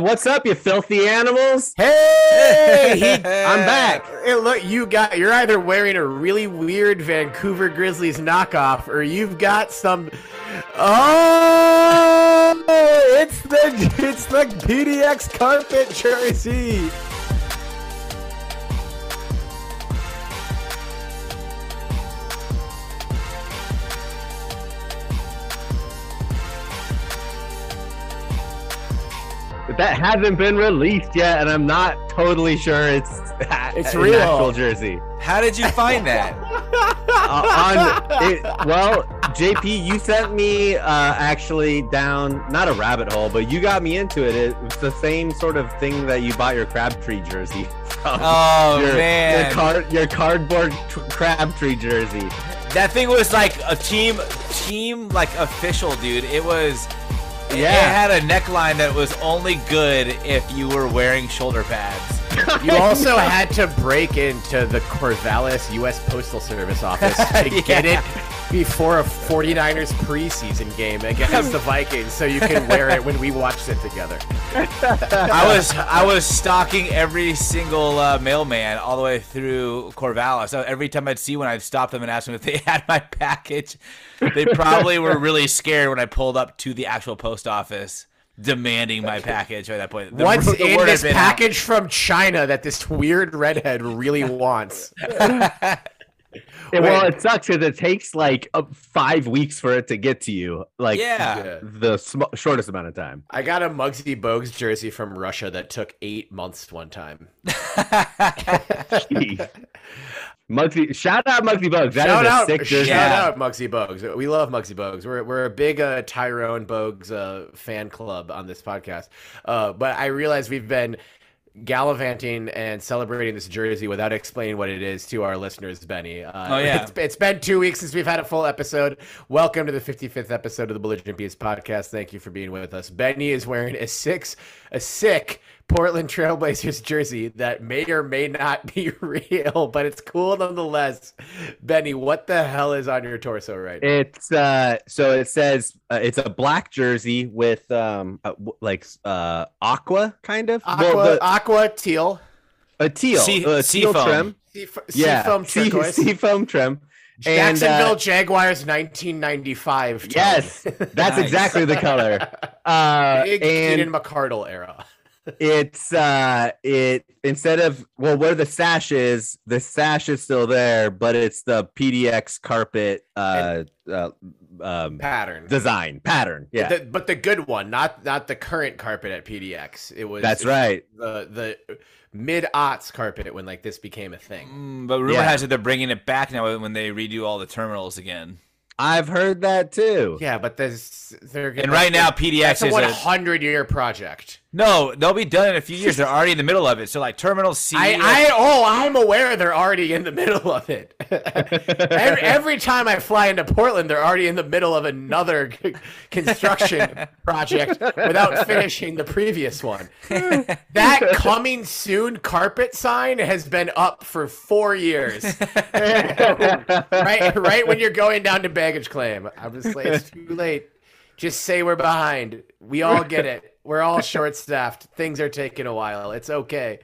What's up, you filthy animals? Hey, he, I'm back. Hey, look, you got you're either wearing a really weird Vancouver Grizzlies knockoff or you've got some Oh, it's the it's the PDX carpet jersey. That hasn't been released yet, and I'm not totally sure it's It's an real. actual jersey. How did you find that? Uh, on it, well, JP, you sent me uh, actually down not a rabbit hole, but you got me into it. It was the same sort of thing that you bought your Crabtree jersey. From. Oh your, man, your, card, your cardboard tr- Crabtree jersey. that thing was like a team, team like official, dude. It was. Yeah. it had a neckline that was only good if you were wearing shoulder pads. You also had to break into the Corvallis U.S. Postal Service office to get it before a 49ers preseason game against the Vikings so you can wear it when we watched it together. I was I was stalking every single uh, mailman all the way through Corvallis. So every time I'd see one, I'd stop them and ask them if they had my package. They probably were really scared when I pulled up to the actual post office demanding my package at that point. The- What's the in this been out. package from China that this weird redhead really wants? Yeah, well, it sucks because it takes like uh, five weeks for it to get to you. Like, Yeah. the sm- shortest amount of time. I got a Muggsy Bogues jersey from Russia that took eight months one time. Jeez. Muggsy, shout out Muggsy Bogues. That is shout a out, sick jersey. shout Yeah. out Muggsy Bogues. We love Muggsy Bogues. We're, we're a big uh, Tyrone Bogues uh, fan club on this podcast. Uh, but I realize we've been gallivanting and celebrating this jersey without explaining what it is to our listeners, Benny. Uh, Oh, yeah. It's, it's been two weeks since we've had a full episode. Welcome to the 55th episode of the Belligerent Beavs podcast. Thank you for being with us. Benny is wearing a six, a sick Portland Trailblazers jersey that may or may not be real, but it's cool nonetheless. Benny, what the hell is on your torso right now? It's uh, so it says uh, it's a black jersey with um, uh, like uh, aqua kind of Aqua, Well, the- aqua teal, a teal, Sea- uh, sea teal foam. trim. sea, Yeah, seafoam sea, turquoise. sea foam trim. And, Jacksonville uh, Jaguars 1995. tone. yes, that's Nice. exactly the color. Uh, Big and Keenan McCardell era. It's uh it instead of well where the sash is the sash is still there but it's the pdx carpet uh, uh um Pattern. design pattern yeah The- but the good one, not not the current carpet at PDX. It was that's right the the mid aughts carpet when like this became a thing. Mm, but rumor Yeah. has it they're bringing it back now when they redo all the terminals again. i've heard that too Yeah, but there's they're And right now, PDX that's a is one a, hundred year project. No. They'll be done in a few years. They're already in the middle of it. So like Terminal C. I, I oh I'm aware they're already in the middle of it. every, every time I fly into Portland, they're already in the middle of another construction project without finishing the previous one. That coming soon carpet sign has been up for four years. right, right when you're going down to baggage claim, I'm just like, it's too late. Just say we're behind. We all get it. We're all short staffed. Things are taking a while. It's okay.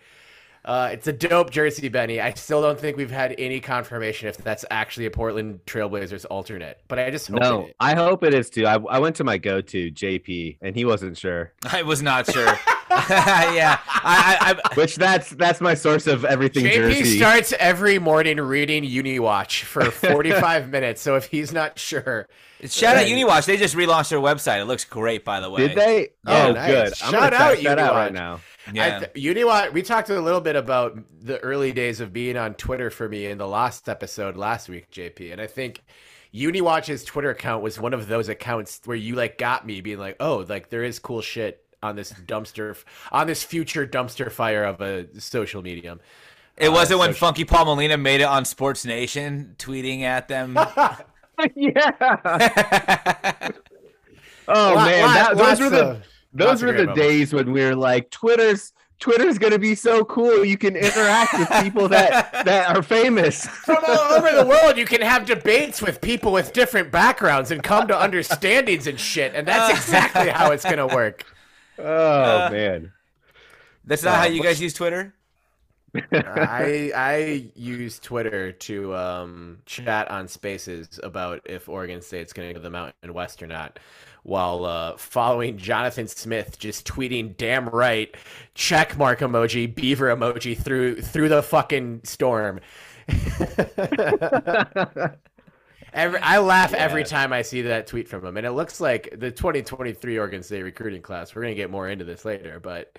Uh, it's a dope jersey, Benny. I still don't think we've had any confirmation if that's actually a Portland Trailblazers alternate, but I just hope no it is. i hope it is too I, I went to my go-to jp and he wasn't sure I was not sure. yeah, I, I, I which that's that's my source of everything JP jersey starts every morning reading Uniwatch for 45 minutes, so if he's not sure, shout out Uniwatch. They just relaunched their website. It looks great, by the way. did they Oh, oh, nice. good i'm Shout out check that out Uniwatch. right now Yeah. I th- Uniwatch. We talked a little bit about the early days of being on Twitter for me in the last episode last week, JP, and I think Uniwatch's Twitter account was one of those accounts where you like got me being like, oh, like there is cool shit on this dumpster, on this future dumpster fire of a social medium. it uh, wasn't when Funky Paul Molina made it on Sports Nation, tweeting at them. yeah oh Lot- man lot- that, those were the of- lots uh, those were the moments. days when we were like twitter's twitter's gonna be so cool you can interact with people that that are famous From all over the world, you can have debates with people with different backgrounds and come to understandings and shit, and that's exactly how it's gonna work. oh man That's not Uh, how you guys use Twitter. I I use Twitter to um, chat on Spaces about if Oregon State's going to go to the Mountain West or not, while uh, following Jonathan Smith just tweeting "damn right," check mark emoji, beaver emoji through through the fucking storm. Every, I laugh every time I see that tweet from him, and it looks like the 2023 Oregon State recruiting class. We're gonna get more into this later, but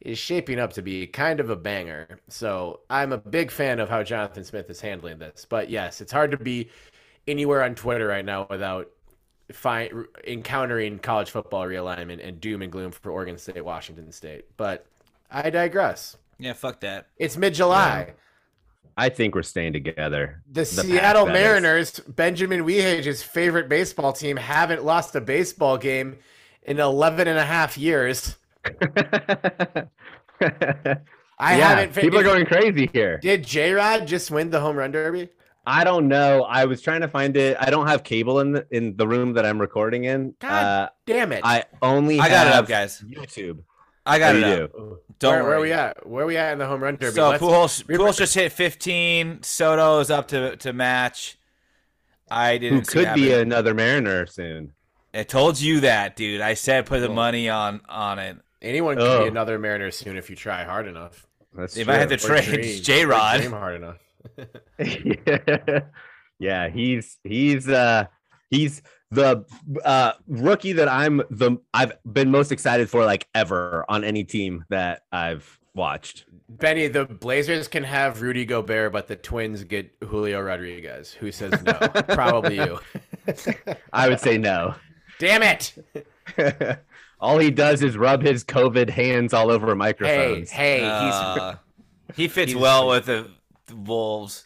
is shaping up to be kind of a banger. So I'm a big fan of how Jonathan Smith is handling this. But yes, it's hard to be anywhere on Twitter right now without find, encountering college football realignment and doom and gloom for Oregon State, Washington State. But I digress. Yeah, fuck that. It's mid July. I think we're staying together. The, path, Seattle that is. Mariners, Benjamin Weehage's favorite baseball team, haven't lost a baseball game in 11 and a half years. I yeah, haven't. fi- people are going crazy here. Did J Rod just win the home run derby? I don't know. I was trying to find it. I don't have cable in the in the room that I'm recording in. God Uh, Damn it! I only I got it up, guys. YouTube. I got Oh, it you up. do? Don't where, where are we at? Where are we at in the home run derby? So Let's- Pujols, Pujols just hit 15. Soto is up to to match. I didn't. see could be happen. another Mariner soon? I told you that, dude. I said put the Well- money on on it. anyone could Oh. be another Mariner soon if you try hard enough. That's They might have to true. Or trade J Rod. dream hard enough. Yeah. yeah, he's he's uh he's the uh rookie that I'm the I've been most excited for like ever on any team that I've watched. Benny, the Blazers can have Rudy Gobert, but the Twins get Julio Rodriguez. Who says no? Probably you. I would say no. Damn it! all he does is rub his COVID hands all over microphones. hey, he's Uh, he fits he's- well with the, the Wolves.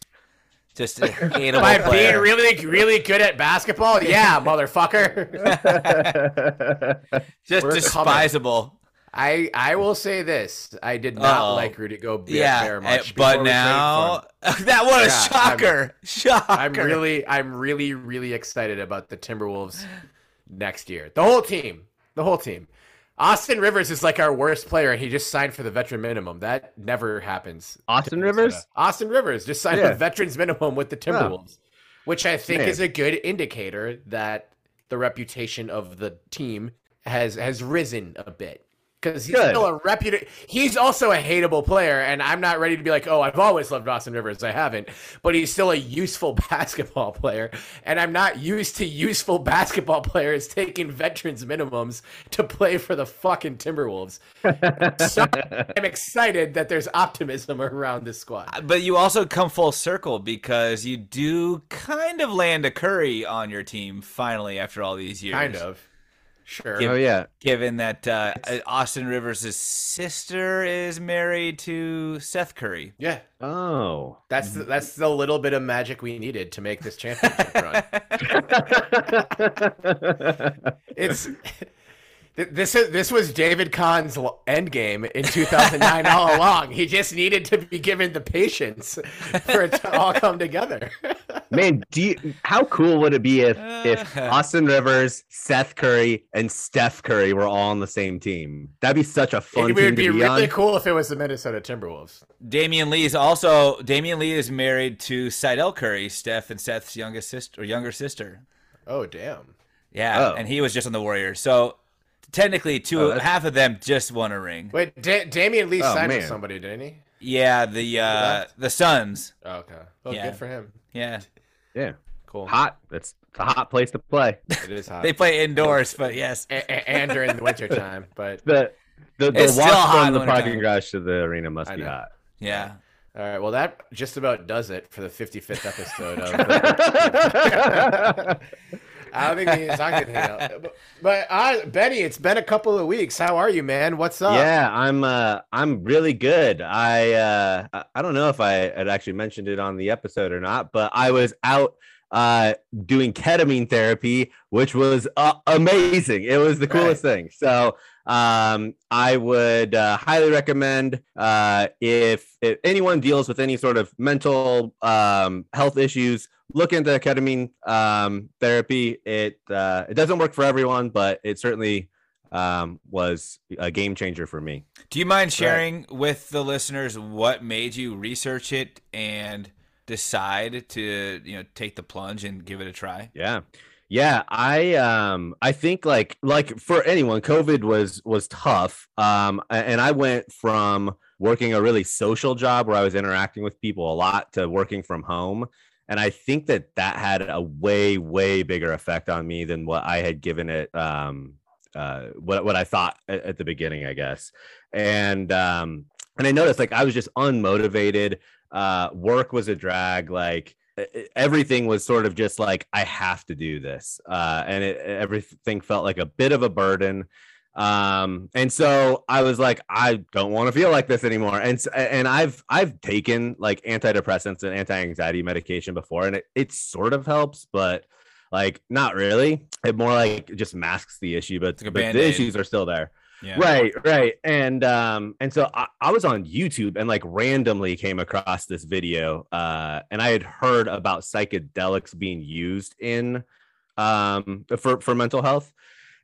Just a hateable by being really, really good at basketball. Yeah, motherfucker. Just We're despisable. I I will say this: I did not Uh-oh. like Rudy Gobert Yeah, very eh, much. before but we traded for now that was a Yeah, I'm- shocker. shocker. I'm really, I'm really, really excited about the Timberwolves next year. The whole team, the whole team. Austin Rivers is like our worst player, and he just signed for the veteran minimum. That never happens. Austin Rivers? Austin Rivers just signed Yeah. for veterans minimum with the Timberwolves, which I think Man. is a good indicator that the reputation of the team has has risen a bit. Because he's Good. still a reputed. He's also a hateable player, and I'm not ready to be like, oh, I've always loved Austin Rivers. I haven't, but he's still a useful basketball player, and I'm not used to useful basketball players taking veterans minimums to play for the fucking Timberwolves. So I'm excited that there's optimism around this squad. Uh, but you also come full circle because you do kind of land a Curry on your team finally after all these years. Kind of, sure. Give- oh yeah. Given that uh, Austin Rivers' sister is married to Seth Curry. yeah, Oh. that's the, that's the little bit of magic we needed to make this championship run. It's th- this is this was David Kahn's l- end game in 2009 all along. He just needed to be given the patience for it to all come together. Man, do you, how cool would it be if if. Austin Rivers, Seth Curry, and Steph Curry were all on the same team? That'd be such a fun it team would to be be really on. cool if it was the Minnesota Timberwolves. Damion Lee is also Damion Lee is married to Sydel Curry, Steph and Seth's youngest sister or younger sister. Oh damn! Yeah, Oh. and he was just on the Warriors. So technically, two Oh, half of them just won a ring. Wait, da- Damion Lee Oh, signed with somebody, didn't he? Yeah, the uh, the Suns. Oh, okay. Well, Yeah. good for him. Yeah, Yeah, Cool. hot. That's it's a hot place to play. It is hot. they play indoors, but yes, A- a- and during the winter time, but The the, the It's walk from the parking garage to the arena must I be know. hot. yeah. all right. Well, that just about does it for the 55th episode of. I don't think we need to talk anything else. But, but uh, Benny, it's been a couple of weeks. How are you, man? What's up? Yeah, I'm uh I'm really good. I uh I- I don't know if I had actually mentioned it on the episode or not, but I was out uh doing ketamine therapy, which was uh, amazing. It was the coolest thing. So um I would uh, highly recommend uh if, if anyone deals with any sort of mental um health issues, look into ketamine um therapy. It uh it doesn't work for everyone, but it certainly um, was a game changer for me. Do you mind sharing with the listeners what made you research it and decide to you know take the plunge and give it a try? Yeah. Yeah, I um I think like like for anyone COVID was was tough. Um and I went from working a really social job where I was interacting with people a lot to working from home and I think that that had a way way bigger effect on me than what I had given it um uh what what I thought at, at the beginning, I guess. And um and I noticed like I was just unmotivated. Uh work was a drag like everything was sort of just like I have to do this, uh, and it, everything felt like a bit of a burden. Um, and so I was like, I don't want to feel like this anymore. And and I've I've taken like antidepressants and anti-anxiety medication before, and it, it sort of helps, but like not really. It more like just masks the issue, but, like but the issues are still there. Yeah. Right, right. And um, and so I, I, was on YouTube and like randomly came across this video. Uh, and I had heard about psychedelics being used in um for, for mental health.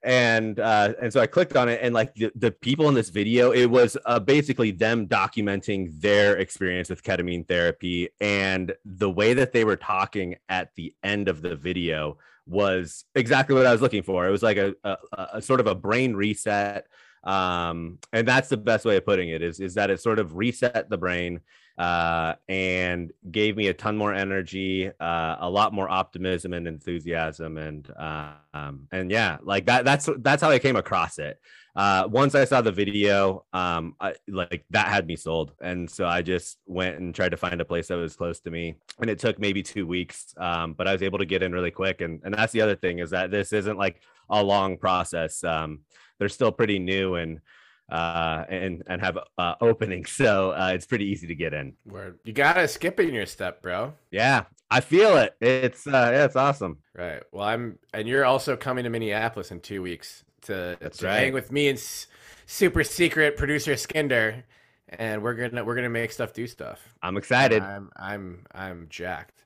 And uh, and so I clicked on it, and like the, the people in this video, it was uh, basically them documenting their experience with ketamine therapy. And the way that they were talking at the end of the video was exactly what I was looking for. It was like a, a, a sort of a brain reset um, and that's the best way of putting it is is that it sort of reset the brain uh, and gave me a ton more energy, uh, a lot more optimism and enthusiasm, and um, and yeah, like that. That's that's how I came across it. Uh, once I saw the video, um, I, like that had me sold, and so I just went and tried to find a place that was close to me, and it took maybe two weeks, um, but I was able to get in really quick, and and that's the other thing is that this isn't like a long process. Um, they're still pretty new and uh, and and have uh, openings, so uh, it's pretty easy to get in. Word. You gotta skip in your step, bro. Yeah, I feel it. It's uh, yeah, it's awesome. Right. Well, I'm, and you're also coming to Minneapolis in two weeks to, That's to right. hang with me and s- super secret producer Skinder, and we're gonna we're gonna make stuff do stuff. I'm excited. I'm I'm I'm jacked.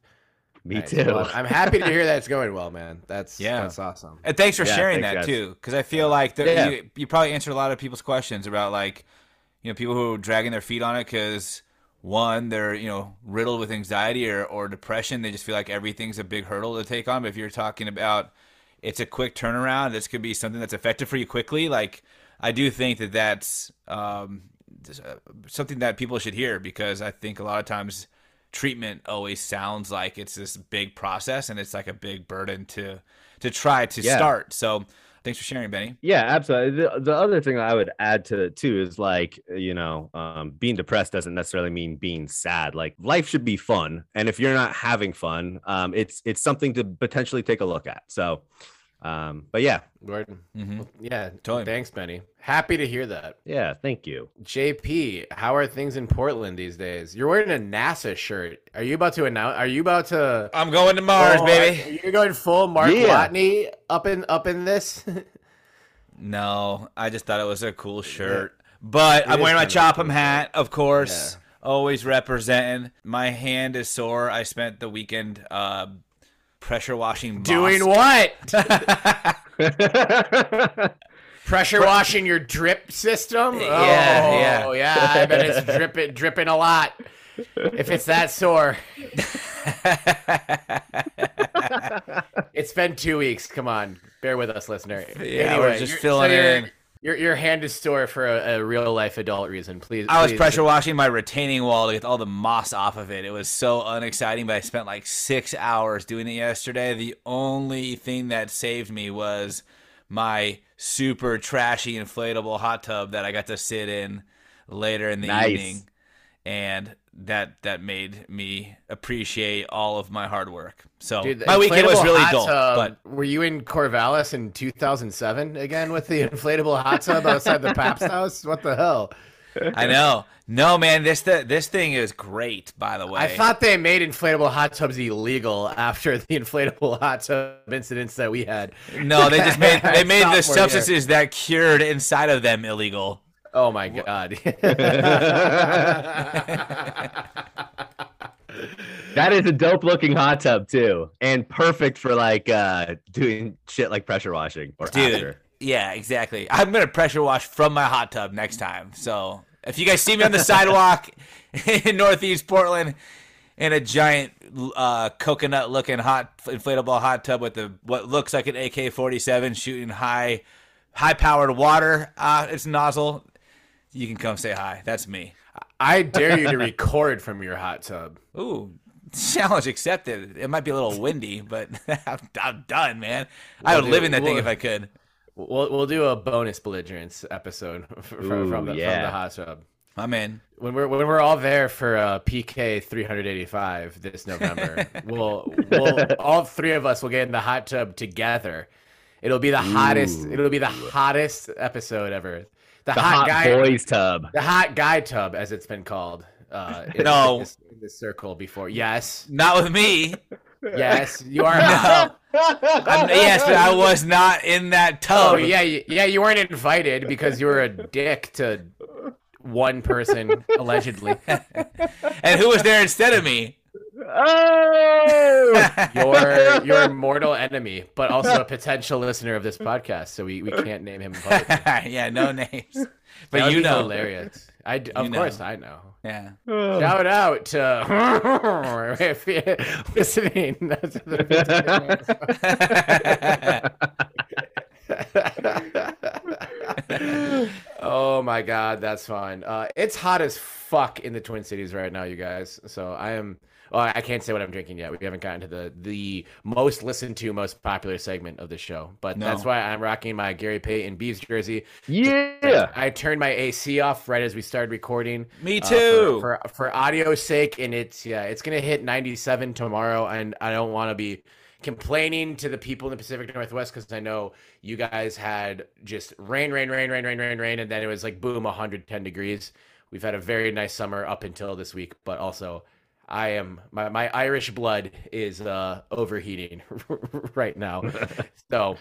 Me Nice. too. Well, I'm happy to hear that it's going well, man. That's Yeah. that's awesome. And thanks for Yeah, sharing thanks, that guys. too, because I feel like the, Yeah. you, you probably answered a lot of people's questions about like, you know, people who are dragging their feet on it because one, they're you know riddled with anxiety or, or depression. They just feel like everything's a big hurdle to take on. But if you're talking about it's a quick turnaround, this could be something that's effective for you quickly. Like I do think that that's um, uh, something that people should hear because I think a lot of times treatment always sounds like it's this big process and it's like a big burden to to try to Yeah. start. So thanks for sharing, Benny. Yeah, absolutely. The, the other thing I would add to it too is like, you know, um, being depressed doesn't necessarily mean being sad. Like life should be fun. And if you're not having fun, um, it's it's something to potentially take a look at. So um, but yeah, Word. Mm-hmm. Yeah. Totally. Thanks, Benny. Happy to hear that. yeah, thank you. JP, how are things in Portland these days? You're wearing a NASA shirt. Are you about to announce? Are you about to? I'm going to Mars, Oh, baby. You're going full Mark Yeah. Watney up in up in this. No, I just thought it was a cool shirt. But It I'm wearing my kind a Chopham cool hat, of course. Always representing. My hand is sore. I spent the weekend uh, pressure washing. Doing what? Pressure washing your drip system? Yeah, oh, yeah. I bet it's dripping, dripping a lot. If it's that sore, it's been two weeks. Come on, bear with us, listener. Yeah, we're just filling your- in. Your your hand is sore for a, a real life adult reason. Please. I was please. pressure washing my retaining wall to get all the moss off of it. It was so unexciting, but I spent like six hours doing it yesterday. The only thing that saved me was my super trashy inflatable hot tub that I got to sit in later in the Nice. evening, and that that made me appreciate all of my hard work. So Dude, my weekend was really dull, tub- but were you in Corvallis in 2007 again with the inflatable hot tub outside the Pabst house? What the hell? I know. No, man, this th- this thing is great. By the way, I thought they made inflatable hot tubs illegal after the inflatable hot tub incidents that we had. No, they just made they made the substances that cured inside of them illegal. Oh my god. That is a dope looking hot tub too, and perfect for like uh doing shit like pressure washing or Dude. after. Yeah, exactly. I'm gonna pressure wash from my hot tub next time. So if you guys see me on the sidewalk in Northeast Portland in a giant uh, coconut-looking hot inflatable hot tub with the what looks like an AK-47 shooting high, high-powered water, uh, its nozzle, you can come say hi. That's me. I dare you to record from your hot tub. Ooh, challenge accepted. It might be a little windy, but I'm, I'm done, man. I would We'll live in that thing we'll- if I could. We'll we'll do a bonus belligerence episode from, Ooh, from, the, from the hot tub. I'm in. When we're when we're all there for uh, PK 385 this November, we'll we'll all three of us will get in the hot tub together. It'll be the hottest. Ooh. It'll be the hottest episode ever. The, The hot, hot guy, boys tub. the hot guy tub, as it's been called. Uh, in, No. in this, in this circle before. Yes, Not with me. yes, you are. No. I'm, yes, but I was not in that tub. Oh yeah, y- yeah. You weren't invited because you were a dick to one person allegedly. And who was there instead of me? Oh! Your your mortal enemy, but also a potential listener of this podcast. So we, we can't name him. Yeah, no names. But would you know. hilarious. I d- of know. course I know. Yeah. Shout out to if you're listening. That's oh my god, that's fun. Uh, it's hot as fuck in the Twin Cities right now, you guys. So I am. I can't say what I'm drinking yet. We haven't gotten to the the most listened to, most popular segment of the show. But No. that's why I'm rocking my Gary Payton Beavs jersey. yeah. I turned my AC off right as we started recording. Me uh, too. for, for for audio's sake, and it's yeah, it's gonna hit 97 tomorrow, and I don't want to be complaining to the people in the Pacific Northwest because I know you guys had just rain, rain, rain, rain, rain, rain, rain, and then it was like boom, 110 degrees. We've had a very nice summer up until this week, but also I am my, my Irish blood is uh overheating right now. so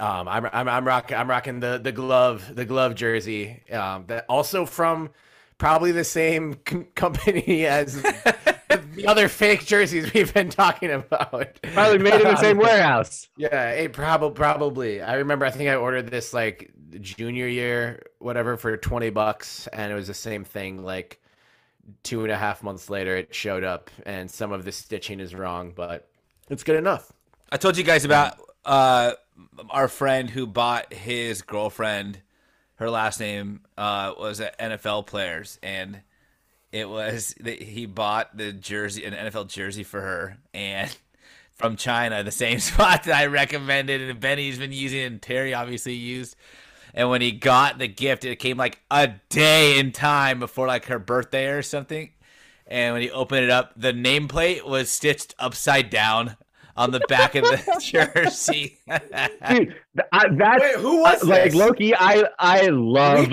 um I'm I'm I'm rocking I'm rocking the the glove the glove jersey um that also from probably the same com- company as the other fake jerseys we've been talking about. Probably made in the same warehouse. Yeah, it probably probably. I remember. I think I ordered this like junior year, whatever, for twenty bucks, and it was the same thing. Like two and a half months later, it showed up, and some of the stitching is wrong, but it's good enough. I told you guys about uh, our friend who bought his girlfriend. Her last name uh, was NFL players, and it was that he bought the jersey, an NFL jersey for her, and from China, the same spot that I recommended, and Benny's been using, and Terry obviously used. And when he got the gift, it came like a day in time before like her birthday or something. And when he opened it up, the nameplate was stitched upside down on the back of the jersey. Dude, th- I, that's Wait, who was uh, like? Loki. I I love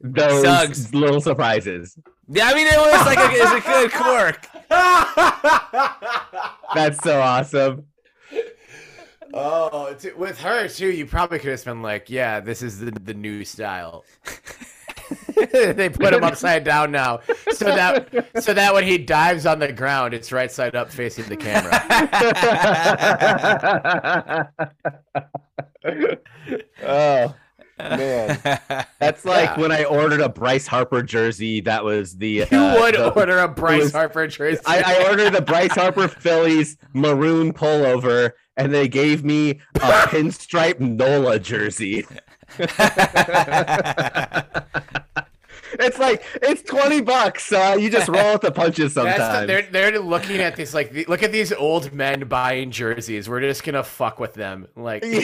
those Suggs. little surprises. yeah, I mean it was like a, it was a good quirk. That's so awesome. Oh, t- with her too, you probably could have been like, "Yeah, this is the the new style." they put him upside down now, so that so that when he dives on the ground, it's right side up facing the camera. oh man, that's like Yeah. when I ordered a Bryce Harper jersey. That was the You uh, would the- order a Bryce was- Harper jersey. I, I ordered the Bryce Harper Phillies maroon pullover, and they gave me a pinstripe Nola jersey. It's like it's twenty bucks, so you just roll with the punches That's the, sometimes. they're they're looking at this like the, look at these old men buying jerseys. We're just gonna fuck with them, like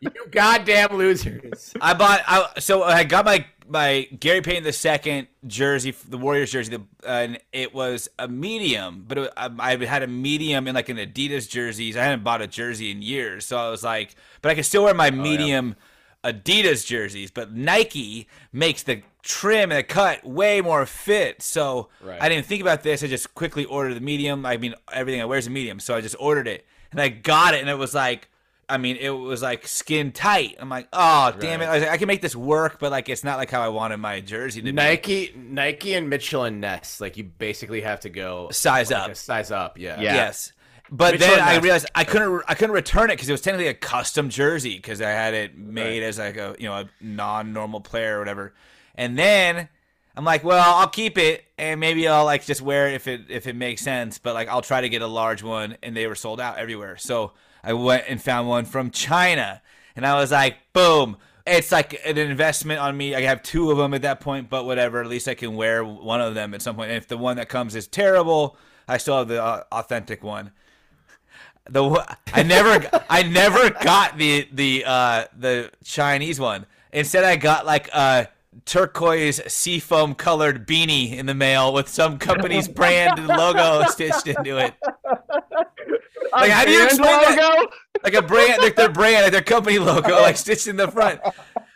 you goddamn losers. I bought. I, so I got my my Gary Payton the second jersey, the Warriors jersey, the, and it was a medium. But it, I, I had a medium in like an Adidas jerseys. I hadn't bought a jersey in years, so I was like, but I can still wear my oh, medium Adidas jerseys. But Nike makes the trim and the cut way more fit. So Right. I didn't think about this. I just quickly ordered the medium. I mean, everything I wear is a medium, so I just ordered it and I got it, and it was like. I mean, it was like skin tight. I'm like, oh, damn it! I, was like, I can make this work, but like, it's not like how I wanted my jersey to be. Nike, Nike, and Mitchell and Ness, like you basically have to go Size like up. a size up. Yeah, Yeah. Yes. But Michelin then I mask. realized I couldn't I couldn't return it because it was technically a custom jersey because I had it made as like a you know a non normal player or whatever. And then I'm like, well, I'll keep it and maybe I'll like just wear it if it if it makes sense. But like I'll try to get a large one, and they were sold out everywhere. So I went and found one from China, and I was like, boom. It's like an investment on me. I have two of them at that point, but whatever. At least I can wear one of them at some point. And if the one that comes is terrible, I still have the uh, authentic one the I never I never got the the uh the Chinese one. Instead, I got like a turquoise seafoam colored beanie in the mail with some company's brand and logo stitched into it. Like, how do you explain that? Like a brand, like their brand, like their company logo, like stitched in the front.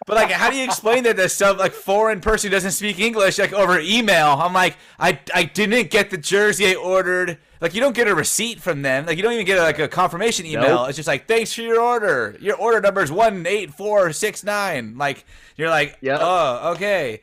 But like, how do you explain that to some like foreign person who doesn't speak English, like over email? I'm like, I I didn't get the jersey I ordered. Like, you don't get a receipt from them. Like, you don't even get like a confirmation email. Nope. It's just like, thanks for your order. Your order number is one eight four six nine. Like, you're like, Yep. oh, okay.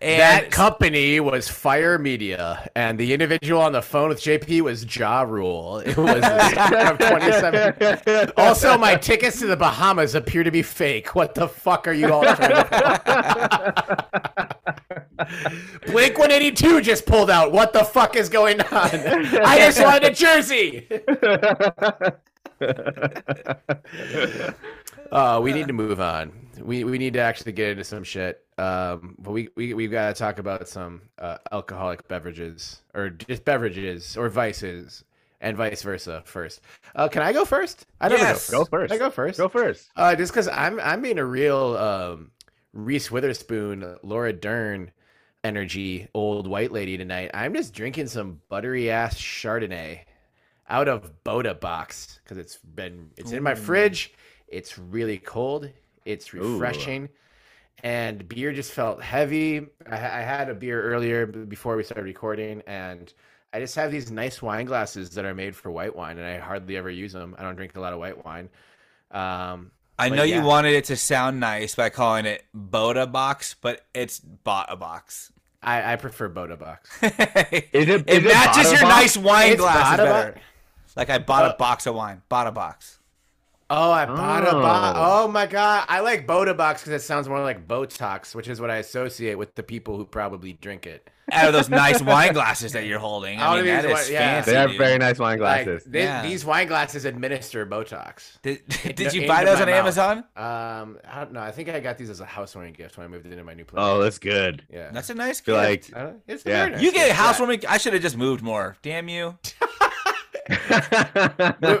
And That company was Fyre Media, and the individual on the phone with JP was Ja Rule. It was of 27. Also, my tickets to the Bahamas appear to be fake. What the fuck are you all trying to Blink 182 just pulled out. What the fuck is going on? I just wanted a jersey. Uh, we need to move on. We we need to actually get into some shit. Um, but we we we've got to talk about some uh, alcoholic beverages or just beverages or vices and vice versa first. Uh, can I go first? I never Yes. go Go first. first. Can I go first. Go first. Uh, just because I'm I'm being a real um, Reese Witherspoon, Laura Dern energy old white lady tonight. I'm just drinking some buttery ass Chardonnay out of Bota box because it's been it's in my fridge. It's really cold. It's refreshing. And beer just felt heavy. I, I had a beer earlier before we started recording, and I just have these nice wine glasses that are made for white wine, and I hardly ever use them. I don't drink a lot of white wine. Um, I know yeah. you wanted it to sound nice by calling it Bota Box, but it's Bought a Box. I, I prefer Bota box. Is it, it is it matches your Box? nice wine It's glasses better. Box? Like I bought Uh, a box of wine. Bought a box. Oh, I bought a box. Oh. Oh my god, I like Bota box because it sounds more like Botox, which is what I associate with the people who probably drink it. Out of those nice wine glasses that you're holding. Out I of mean, these that is wi- yeah. fancy. They have dude. very nice wine Like glasses. Yeah. these wine glasses administer Botox. Did, did you buy those on mouth. Amazon? Um, I don't know. I think I got these as a housewarming gift when I moved into my new place. oh, that's good. yeah. That's a nice feel gift. like I don't- it's Yeah. very nice. you get Yeah. housewarming. I should have just moved more. Damn you. Yeah, mo-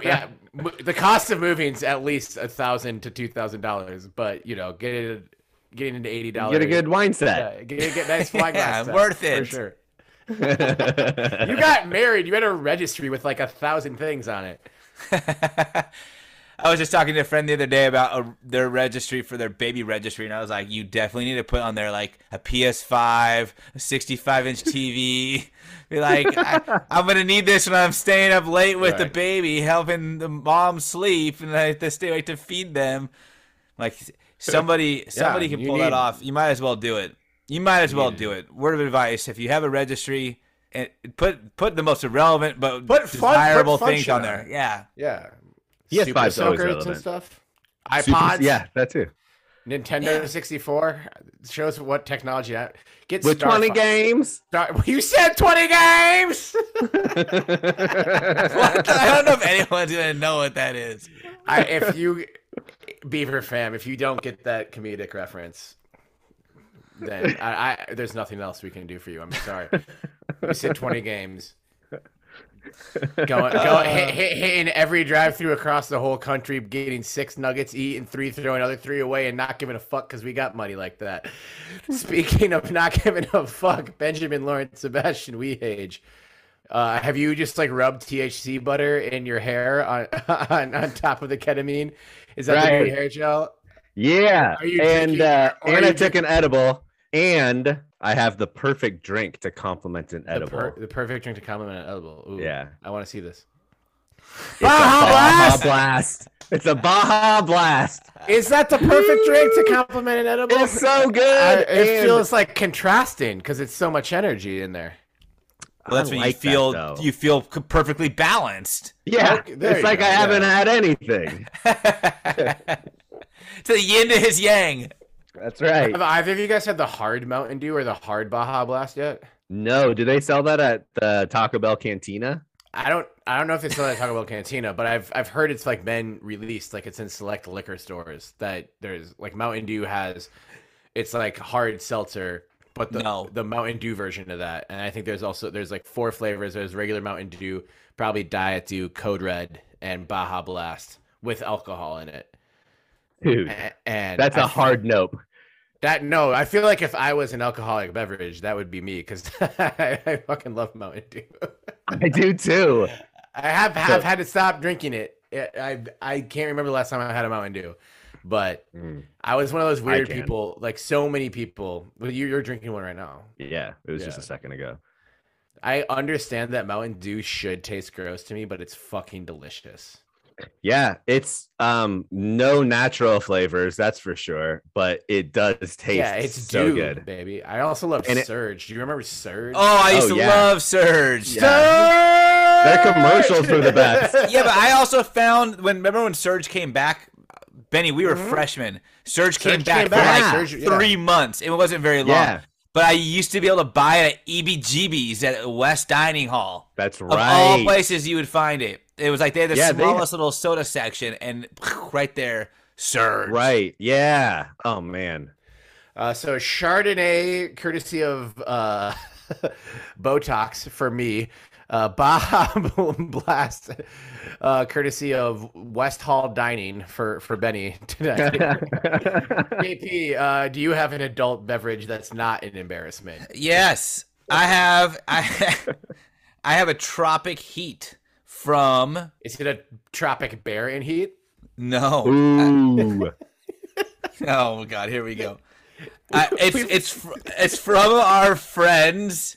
the cost of moving is at least a thousand to two thousand dollars, but you know, get getting getting into eighty dollars. get a good wine set. Yeah, get, get nice wine Yeah, glass. set, worth for it. sure. You got married. You had a registry with like a thousand things on it. I was just talking to a friend the other day about a, their registry for their baby registry, and I was like, "You definitely need to put on there like a PS5, a 65 inch TV. Be like, I, I'm gonna need this when I'm staying up late with the baby, helping the mom sleep, and I have to stay awake to feed them. Like somebody, somebody can you pull that off. You might as well do it. You might as well do it. Word of advice: If you have a registry, and put put the most irrelevant but Put fun- desirable fun things on there. Yeah. Yeah. PS5 Super is always soakers and relevant. stuff. Super- iPods. yeah, that too. Nintendo 64 shows what technology that get With Star 20 Fox- games. Star- you said 20 games. What? I don't know if anyone's gonna know what that is. I, if you Beaver fam, if you don't get that comedic reference, then I, I there's nothing else we can do for you. I'm sorry. You said 20 games. Going, going hit, hit, hitting every drive-through across the whole country, getting six nuggets, eating three, throwing other three away, and not giving a fuck because we got money like that. Speaking of not giving a fuck, Benjamin Lawrence Sebastian Weehage. Uh, have you just like rubbed THC butter in your hair on on, on top of the ketamine? Is that the Right. new hair gel? Yeah, and drinking- uh, and I took an edible, and I have the perfect drink to complement an The, edible. per- the perfect drink to compliment an edible. Ooh, Yeah. I want to see this. It's a Baja Blast! Blast! It's a Baja Blast. Is that the perfect drink to compliment an edible? It's so good. I- it and, feels like contrasting because it's so much energy in there. Well, that's I when like you feel that, you feel perfectly balanced. Yeah, Okay, there it's like go, I haven't yeah. had anything. to the yin to his yang. That's right. Have either of you guys had the hard Mountain Dew or the hard Baja Blast yet? No, do they sell that at the Taco Bell Cantina? I don't I don't know if they still at Taco Bell Cantina, but I've I've heard it's like been released, like it's in select liquor stores that there's like Mountain Dew has it's like hard seltzer, but the No. the Mountain Dew version of that. And I think there's also there's like four flavors. There's regular Mountain Dew, probably Diet Dew, Code Red, and Baja Blast with alcohol in it. Dude, And that's a a hard nope. That no, I feel like if I was an alcoholic beverage, that would be me because I, I fucking love Mountain Dew. I do too. I have have had to stop drinking it. I I, I can't remember the last time I had a Mountain Dew, but Mm, I was one of those weird people. Like so many people. Well, you, you're drinking one right now. yeah, it was just a second ago. I understand that Mountain Dew should taste gross to me, but it's fucking delicious. Yeah, it's um no natural flavors, that's for sure, but it does taste yeah, it's so Dew, good. baby. I also love And it- Surge. Do you remember Surge? Oh, I used Oh, to yeah. love Surge. Yeah. Their commercials were the best. Yeah, but I also found when remember when Surge came back, Benny, we were Mhm. freshmen. Surge came Surge back came for back. like Surge- yeah. three months. It wasn't very long. Yeah, But I used to be able to buy it at EBGB's at West Dining Hall. that's right. Of all right. places you would find it. It was like they had the Yeah, they- smallest little soda section, and right there, Surge. Right. Yeah. Oh man. Uh, so Chardonnay, courtesy of uh, Botox for me. Uh, Baja Blast, uh, courtesy of West Hall Dining for for Benny today. JP, uh, do you have an adult beverage that's not an embarrassment? Yes, I have. I I have a Tropic Heat from Is it a Tropic Bear in Heat? no. Ooh. Oh God, here we go. Uh, it's it's fr- it's from our friends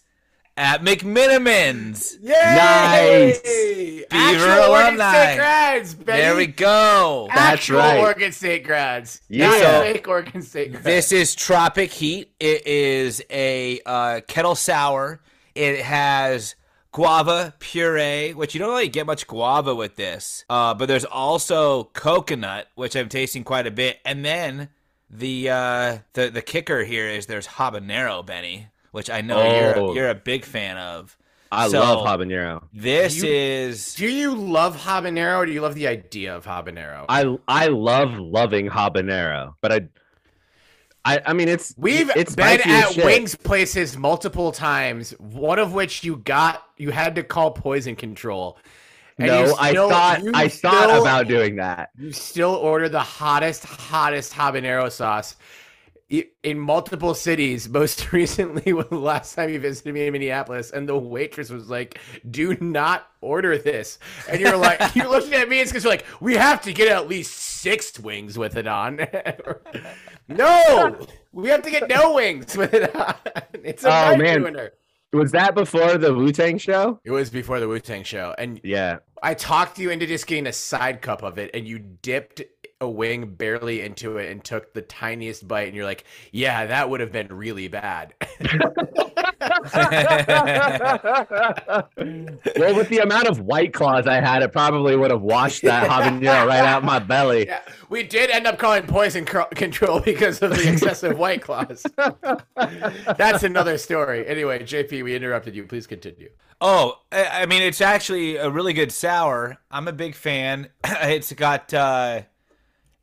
at McMenamins. Yay! Nice. Beaver Actual Oregon alumni. State grads, Benny. There we go. That's Actual right. Oregon State grads. Yeah. Not fake Oregon State grads. This is Tropic Heat. It is a uh, kettle sour. It has guava puree, which you don't really get much guava with this. Uh, but there's also coconut, which I'm tasting quite a bit, and then the uh, the the kicker here is there's habanero, Benny, which I know you're Oh. you're a big fan of. I So- love habanero. This You- is Do you love habanero or do you love the idea of habanero? I I love loving habanero, but I I I mean it's We've it's been at shit. wings places multiple times, one of which you got you had to call poison control. And No, you I thought you I thought about doing that. You still order the hottest, hottest habanero sauce i- in multiple cities. Most recently, was the last time you visited me in Minneapolis, and the waitress was like, "Do not order this." And you're like, you're looking at me, it's because you're like, "We have to get at least six wings with it on." no, we have to get no wings with it on. It's a Oh, man. ruiner. Was that before the Wu Tang show? It was before the Wu Tang show, and Yeah. I talked you into just getting a side cup of it, and you dipped a wing barely into it and took the tiniest bite, and you're like, "Yeah, that would have been really bad." well, with the amount of white claws I had, it probably would have washed that habanero right out my belly. yeah, we did end up calling poison cr- control because of the excessive white claws. That's another story. Anyway, JP, we interrupted you. Please continue. Oh, I I mean, it's actually a really good sour. I'm a big fan. it's got, uh,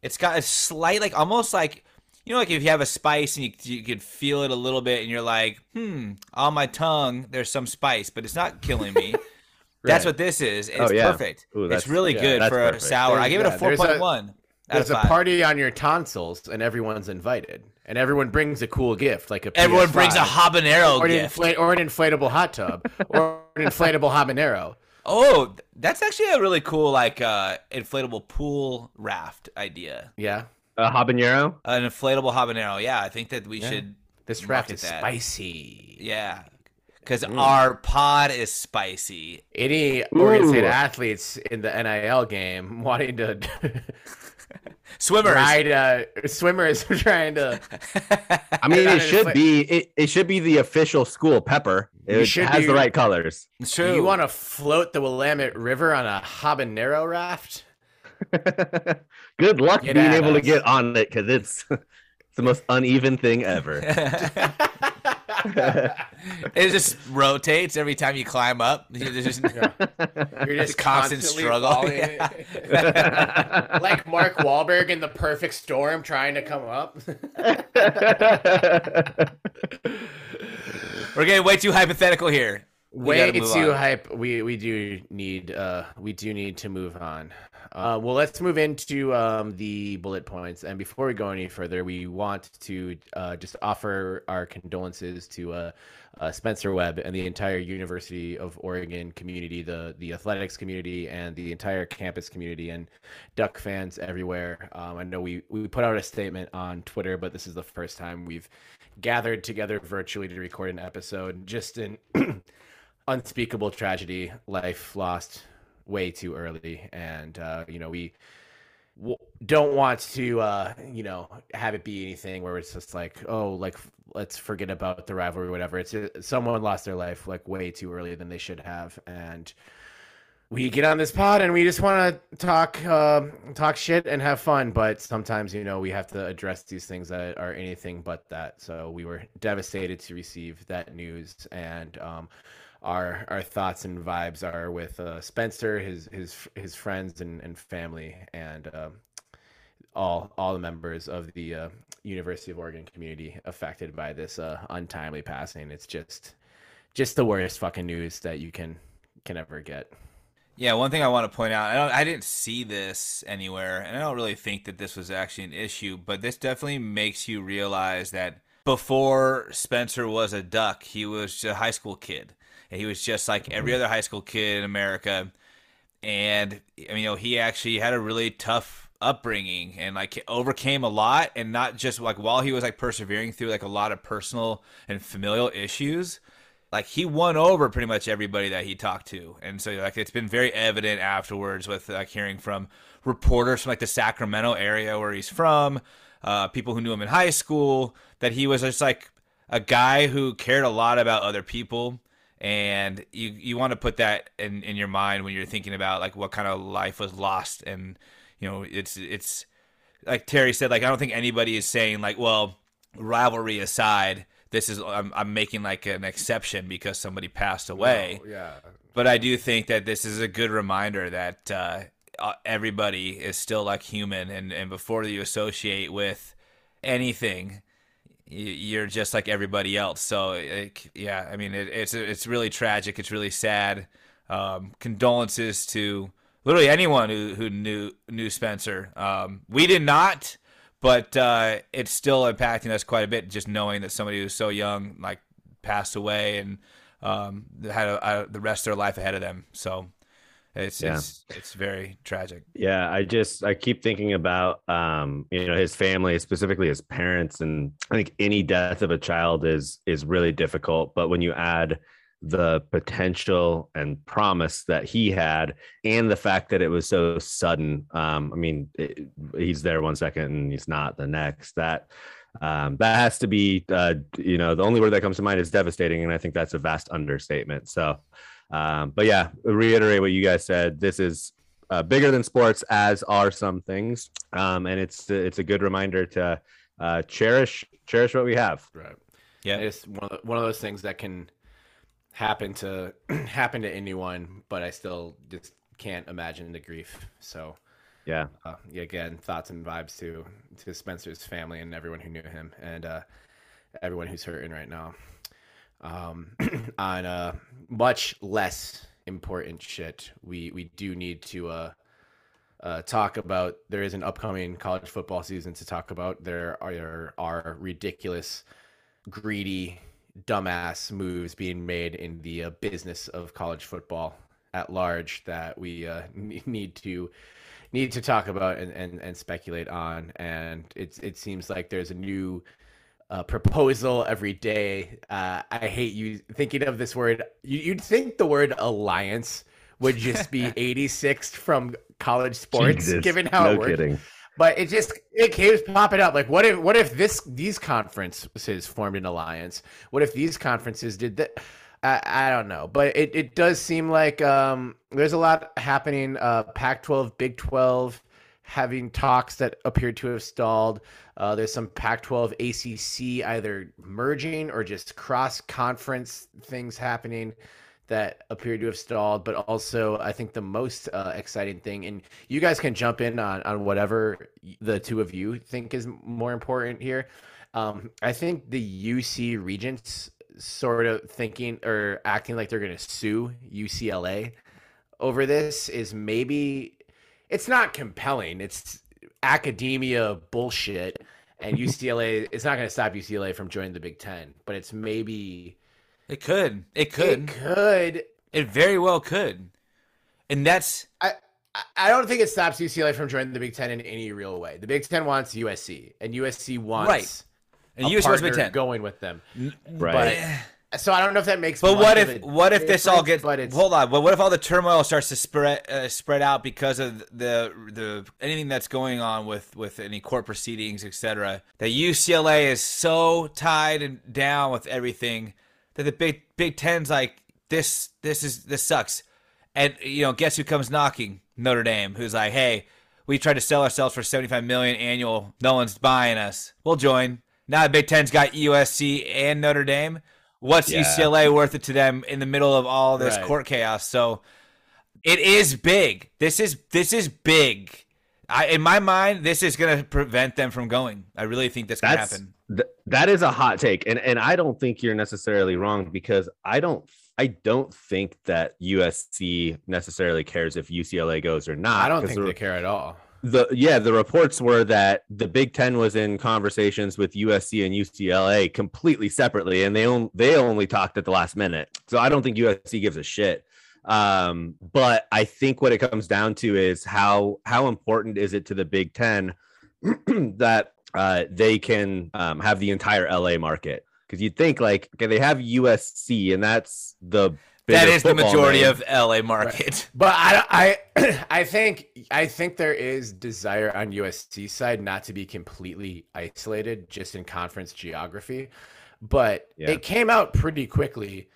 it's got a slight, like almost like, you know, like if you have a spice and you you could feel it a little bit, and you're like, hmm, on my tongue, there's some spice, but it's not killing me. That's what this is. Oh, It's yeah. perfect. Ooh, it's really yeah, good for a perfect. sour. I There's- give it a yeah, there's a- 4.1. There's a party on your tonsils, and everyone's invited, and everyone brings a cool gift, like a Everyone brings a habanero or an, gift. infla- or an inflatable hot tub, or an inflatable habanero. Oh, that's actually a really cool, like, uh, inflatable pool raft idea. Yeah, A habanero? An inflatable habanero. Yeah, I think that we Yeah. should. this raft is that. spicy. Yeah, because Mm. our pod is spicy. Any Oregon State Ooh. athletes in the NIL game wanting to Swimmers. ride uh, swimmers trying to I mean, it should infla- be it, it should be the official school pepper. It should has be- the right colors. It's true. You want to float the Willamette River on a habanero raft? Good luck Get being at able to get on it because it's it's the most uneven thing ever. it just rotates every time you climb up. There's just You're just constant constantly struggle. falling. like Mark Wahlberg in The Perfect Storm trying to come up. We're getting way too hypothetical here. We Way too on. hype. We we do need uh we do need to move on. Uh, well, let's move into um, the bullet points. And before we go any further, we want to uh, just offer our condolences to uh, uh, Spencer Webb and the entire University of Oregon community, the the athletics community, and the entire campus community, and Duck fans everywhere. Um, I know we we put out a statement on Twitter, but this is the first time we've gathered together virtually to record an episode. Just in unspeakable tragedy, life lost way too early, and uh, you know we w- don't want to uh, you know have it be anything where it's just like oh like let's forget about the rivalry whatever. It's uh, someone lost their life like way too early than they should have, and we get on this pod and we just want to talk um talk shit and have fun but sometimes you know we have to address these things that are anything but that so we were devastated to receive that news and um our our thoughts and vibes are with uh, Spencer, his his his friends and, and family, and um, all all the members of the uh, University of Oregon community affected by this uh, untimely passing. It's just just the worst fucking news that you can can ever get. Yeah, one thing I want to point out, I don't, I didn't see this anywhere, and I don't really think that this was actually an issue, but this definitely makes you realize that before Spencer was a duck, he was a high school kid, and he was just like every mm-hmm. other high school kid in America, and I mean, you know, he actually had a really tough upbringing and like overcame a lot, and not just like while he was like persevering through like a lot of personal and familial issues like he won over pretty much everybody that he talked to. And so like it's been very evident afterwards with like hearing from reporters from like the sacramento area where he's from uh, people who knew him in high school that he was just like a guy who cared a lot about other people. And you you want to put that in in your mind when you're thinking about like what kind of life was lost. And you know it's it's like Terry said like I don't think anybody is saying like well rivalry aside this is I'm, I'm making like an exception because somebody passed away yeah. but I do think that this is a good reminder that uh, uh, everybody is still like human, and, and before you associate with anything, you're just like everybody else. So, like, yeah, I mean, it, it's it's really tragic. It's really sad. Um, condolences to literally anyone who, who knew knew Spencer. Um, we did not, but uh, it's still impacting us quite a bit. Just knowing that somebody who's so young like passed away and um, had a, a, the rest of their life ahead of them. So it's Yeah. it's it's very tragic. Yeah, I just I keep thinking about um, you know, his family, specifically his parents, and I think any death of a child is is really difficult. But when you add the potential and promise that he had, and the fact that it was so sudden, um, I mean, it, he's there one second and he's not the next. That um, that has to be, uh, you know, the only word that comes to mind is devastating, and I think that's a vast understatement. So. Um, but yeah, reiterate what you guys said. This is uh, bigger than sports, as are some things, um, and it's it's a good reminder to uh, cherish cherish what we have. Right. Yeah. It's one of, the, one of those things that can happen to happen to anyone, but I still just can't imagine the grief. So, Yeah, uh, yeah, again, thoughts and vibes to to Spencer's family and everyone who knew him, and uh, everyone who's hurting right now. Um, on uh, much less important shit, we we do need to uh, uh, talk about. There is an upcoming college football season to talk about. There are there are ridiculous, greedy, dumbass moves being made in the uh, business of college football at large that we uh, need to need to talk about and, and, and speculate on. And it's it seems like there's a new uh, proposal every day. Uh, I hate you thinking of this word. You, you'd think the word alliance would just be 86th from college sports, Jesus, given how no it works. kidding. But it just it keeps popping up. Like, what if what if this these conferences formed an alliance? What if these conferences did that? I, I don't know, but it, it does seem like um, there's a lot happening. Uh, Pac-12, Big 12 having talks that appear to have stalled. Uh, there's some Pac-12, ACC either merging or just cross-conference things happening that appear to have stalled. But also, I think the most uh, exciting thing, and you guys can jump in on on whatever the two of you think is more important here. Um, I think the UC Regents sort of thinking or acting like they're going to sue UCLA over this is maybe it's not compelling. It's academia bullshit, and UCLA it's not going to stop UCLA from joining the Big Ten, but it's maybe It could. It could. it could. It very well could. And that's I I- I don't think it stops UCLA from joining the Big Ten in any real way. The Big Ten wants USC, and USC wants Right. and a USC was Big Ten. going with them. Right. But, So I don't know if that makes. But what if what if this all gets But hold on? But what if all the turmoil starts to spread uh, spread out because of the the anything that's going on with with any court proceedings, etc. That UCLA is so tied and down with everything that the Big Big Ten's like this this is this sucks, and you know guess who comes knocking? Notre Dame, who's like, hey, we tried to sell ourselves for seventy five million annual, no one's buying us. We'll join. Now the Big Ten's got USC and Notre Dame. What's Yeah. UCLA worth it to them in the middle of all this Right. court chaos? So it is big. This is this is big. I, in my mind, this is going to prevent them from going. I really think this can That's happen. Th- that is a hot take, and and I don't think you're necessarily wrong because I don't I don't think that USC necessarily cares if UCLA goes or not. I don't think the, they care at all. the yeah the reports were that the Big Ten was in conversations with USC and UCLA completely separately, and they only they only talked at the last minute. So I don't think USC gives a shit. Um, but I think what it comes down to is how how important is it to the Big Ten that uh, they can um, have the entire LA market? Because you'd think like okay, they have USC, and that's the that is the majority name. of LA market. But I, I, I think I think there is desire on USC side not to be completely isolated just in conference geography. But Yeah. it came out pretty quickly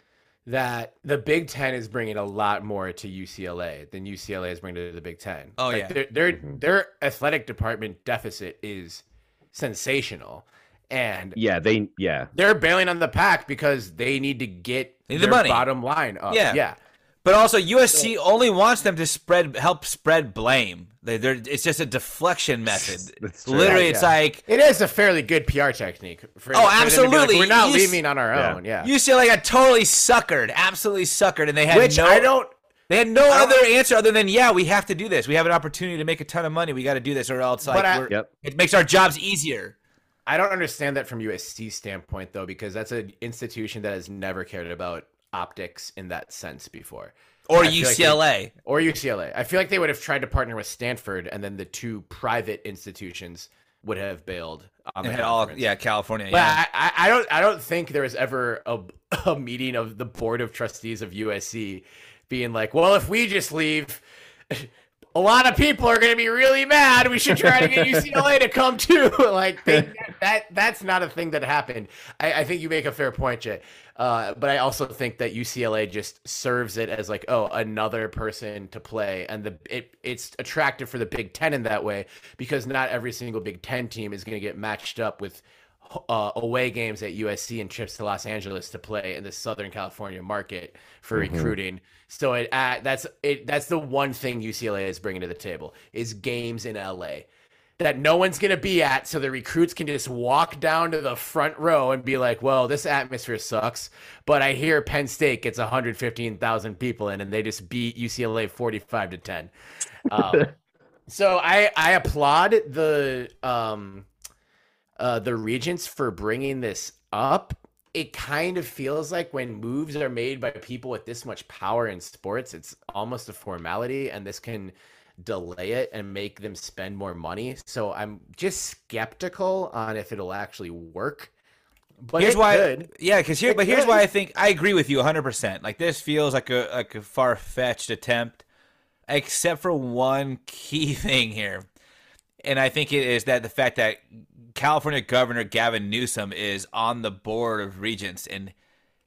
that the Big Ten is bringing a lot more to UCLA than UCLA is bringing to the Big Ten. Oh, Like, yeah. their their, Mhm. their athletic department deficit is sensational, and yeah they yeah they're bailing on the pack because they need to get They need the money. bottom line up. Yeah. yeah. But also, USC only wants them to spread help spread blame. They, they're, it's just a deflection method. Literally, Yeah, it's yeah. like It is a fairly good PR technique. For, Oh, for them like, absolutely. We're not You leaving on our own. Yeah. own. Yeah. UCLA got totally suckered, absolutely suckered, and they had Which no. I don't. They had no I other answer other than, yeah, we have to do this. We have an opportunity to make a ton of money. We got to do this, or else like I- we're, Yep. it makes our jobs easier. I don't understand that from USC standpoint though, because that's an institution that has never cared about optics in that sense before. Or I feel like they- UCLA. Or UCLA. I feel like they would have tried to partner with Stanford, and then the two private institutions would have bailed on the and had all, yeah, California. But yeah. I, I, I don't I don't think there was ever a, a meeting of the board of trustees of USC being like, well, if we just leave, a lot of people are going to be really mad. We should try to get UCLA to come too. like they, that that's not a thing that happened. I, I think you make a fair point, Jay. Uh, but I also think that UCLA just serves it as like, oh, another person to play, and the it it's attractive for the Big Ten in that way because not every single Big Ten team is going to get matched up with uh, away games at USC and trips to Los Angeles to play in the Southern California market for recruiting. So it uh, that's it. That's the one thing UCLA is bringing to the table is games in LA that no one's gonna be at, so the recruits can just walk down to the front row and be like, "Well, this atmosphere sucks, but I hear Penn State gets 115,000 people in, and they just beat UCLA 45 to 10." Um, so I I applaud the um uh, the regents for bringing this up. It kind of feels like when moves are made by people with this much power in sports, it's almost a formality, and this can delay it and make them spend more money. So I'm just skeptical on if it'll actually work. But here's why could. yeah because here It but here's could. why i think i agree with you 100% like this feels like a like a far-fetched attempt except for one key thing here and i think it is that the fact that california governor gavin newsom is on the board of regents and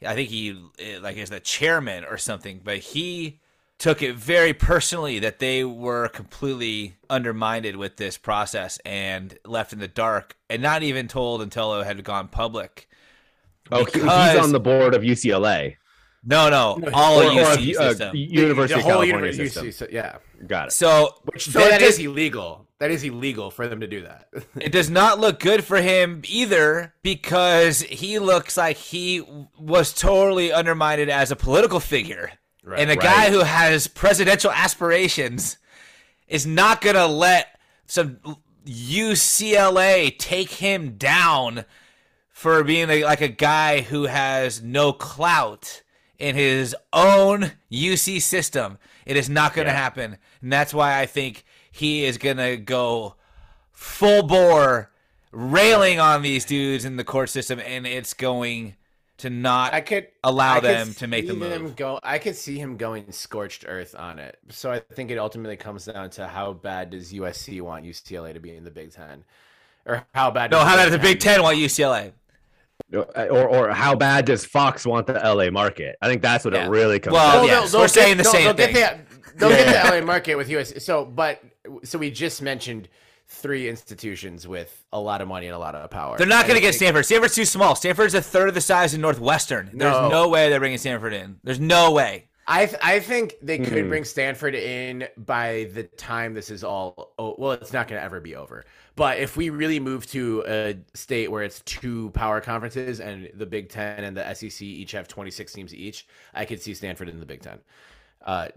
I think he eh, like is the chairman or something, but he took it very personally that they were completely undermined with this process and left in the dark and not even told until it had gone public. Oh, he- he's on the board of UCLA, No, no, all or, of or UC uh. University the of whole California university, system. so- yeah. Got it. so Which so that that is just- illegal. That is illegal for them to do that. it does not look good for him either because he looks like he was totally undermined as a political figure. Right. and a Right. guy who has presidential aspirations is not going to let some UCLA take him down for being a, like a guy who has no clout in his own UC system. It is not going to Yeah. happen. And that's why I think he is going to go full bore railing on these dudes in the court system and it's going to not I could allow I could them to make the move. Go, I could see him going scorched earth on it. So I think it ultimately comes down to how bad does USC want UCLA to be in the Big Ten, or how bad? No, does how about the Big Ten want UCLA? Or, or how bad does Fox want the LA market? I think that's what Yeah. it really comes Well, down to. yeah. we're saying the they'll- same they'll thing. Get the, they'll get the LA market with US. So, but so we just mentioned three institutions with a lot of money and a lot of power. They're not going to get Stanford. Stanford's too small. Stanford's a third of the size of Northwestern. There's No. no way they're bringing Stanford in. There's no way. I th- I think they could Hmm. bring Stanford in by the time this is all. Oh, well, it's not going to ever be over. But if we really move to a state where it's two power conferences and the Big Ten and the SEC each have 26 teams each, I could see Stanford in the Big Ten, uh,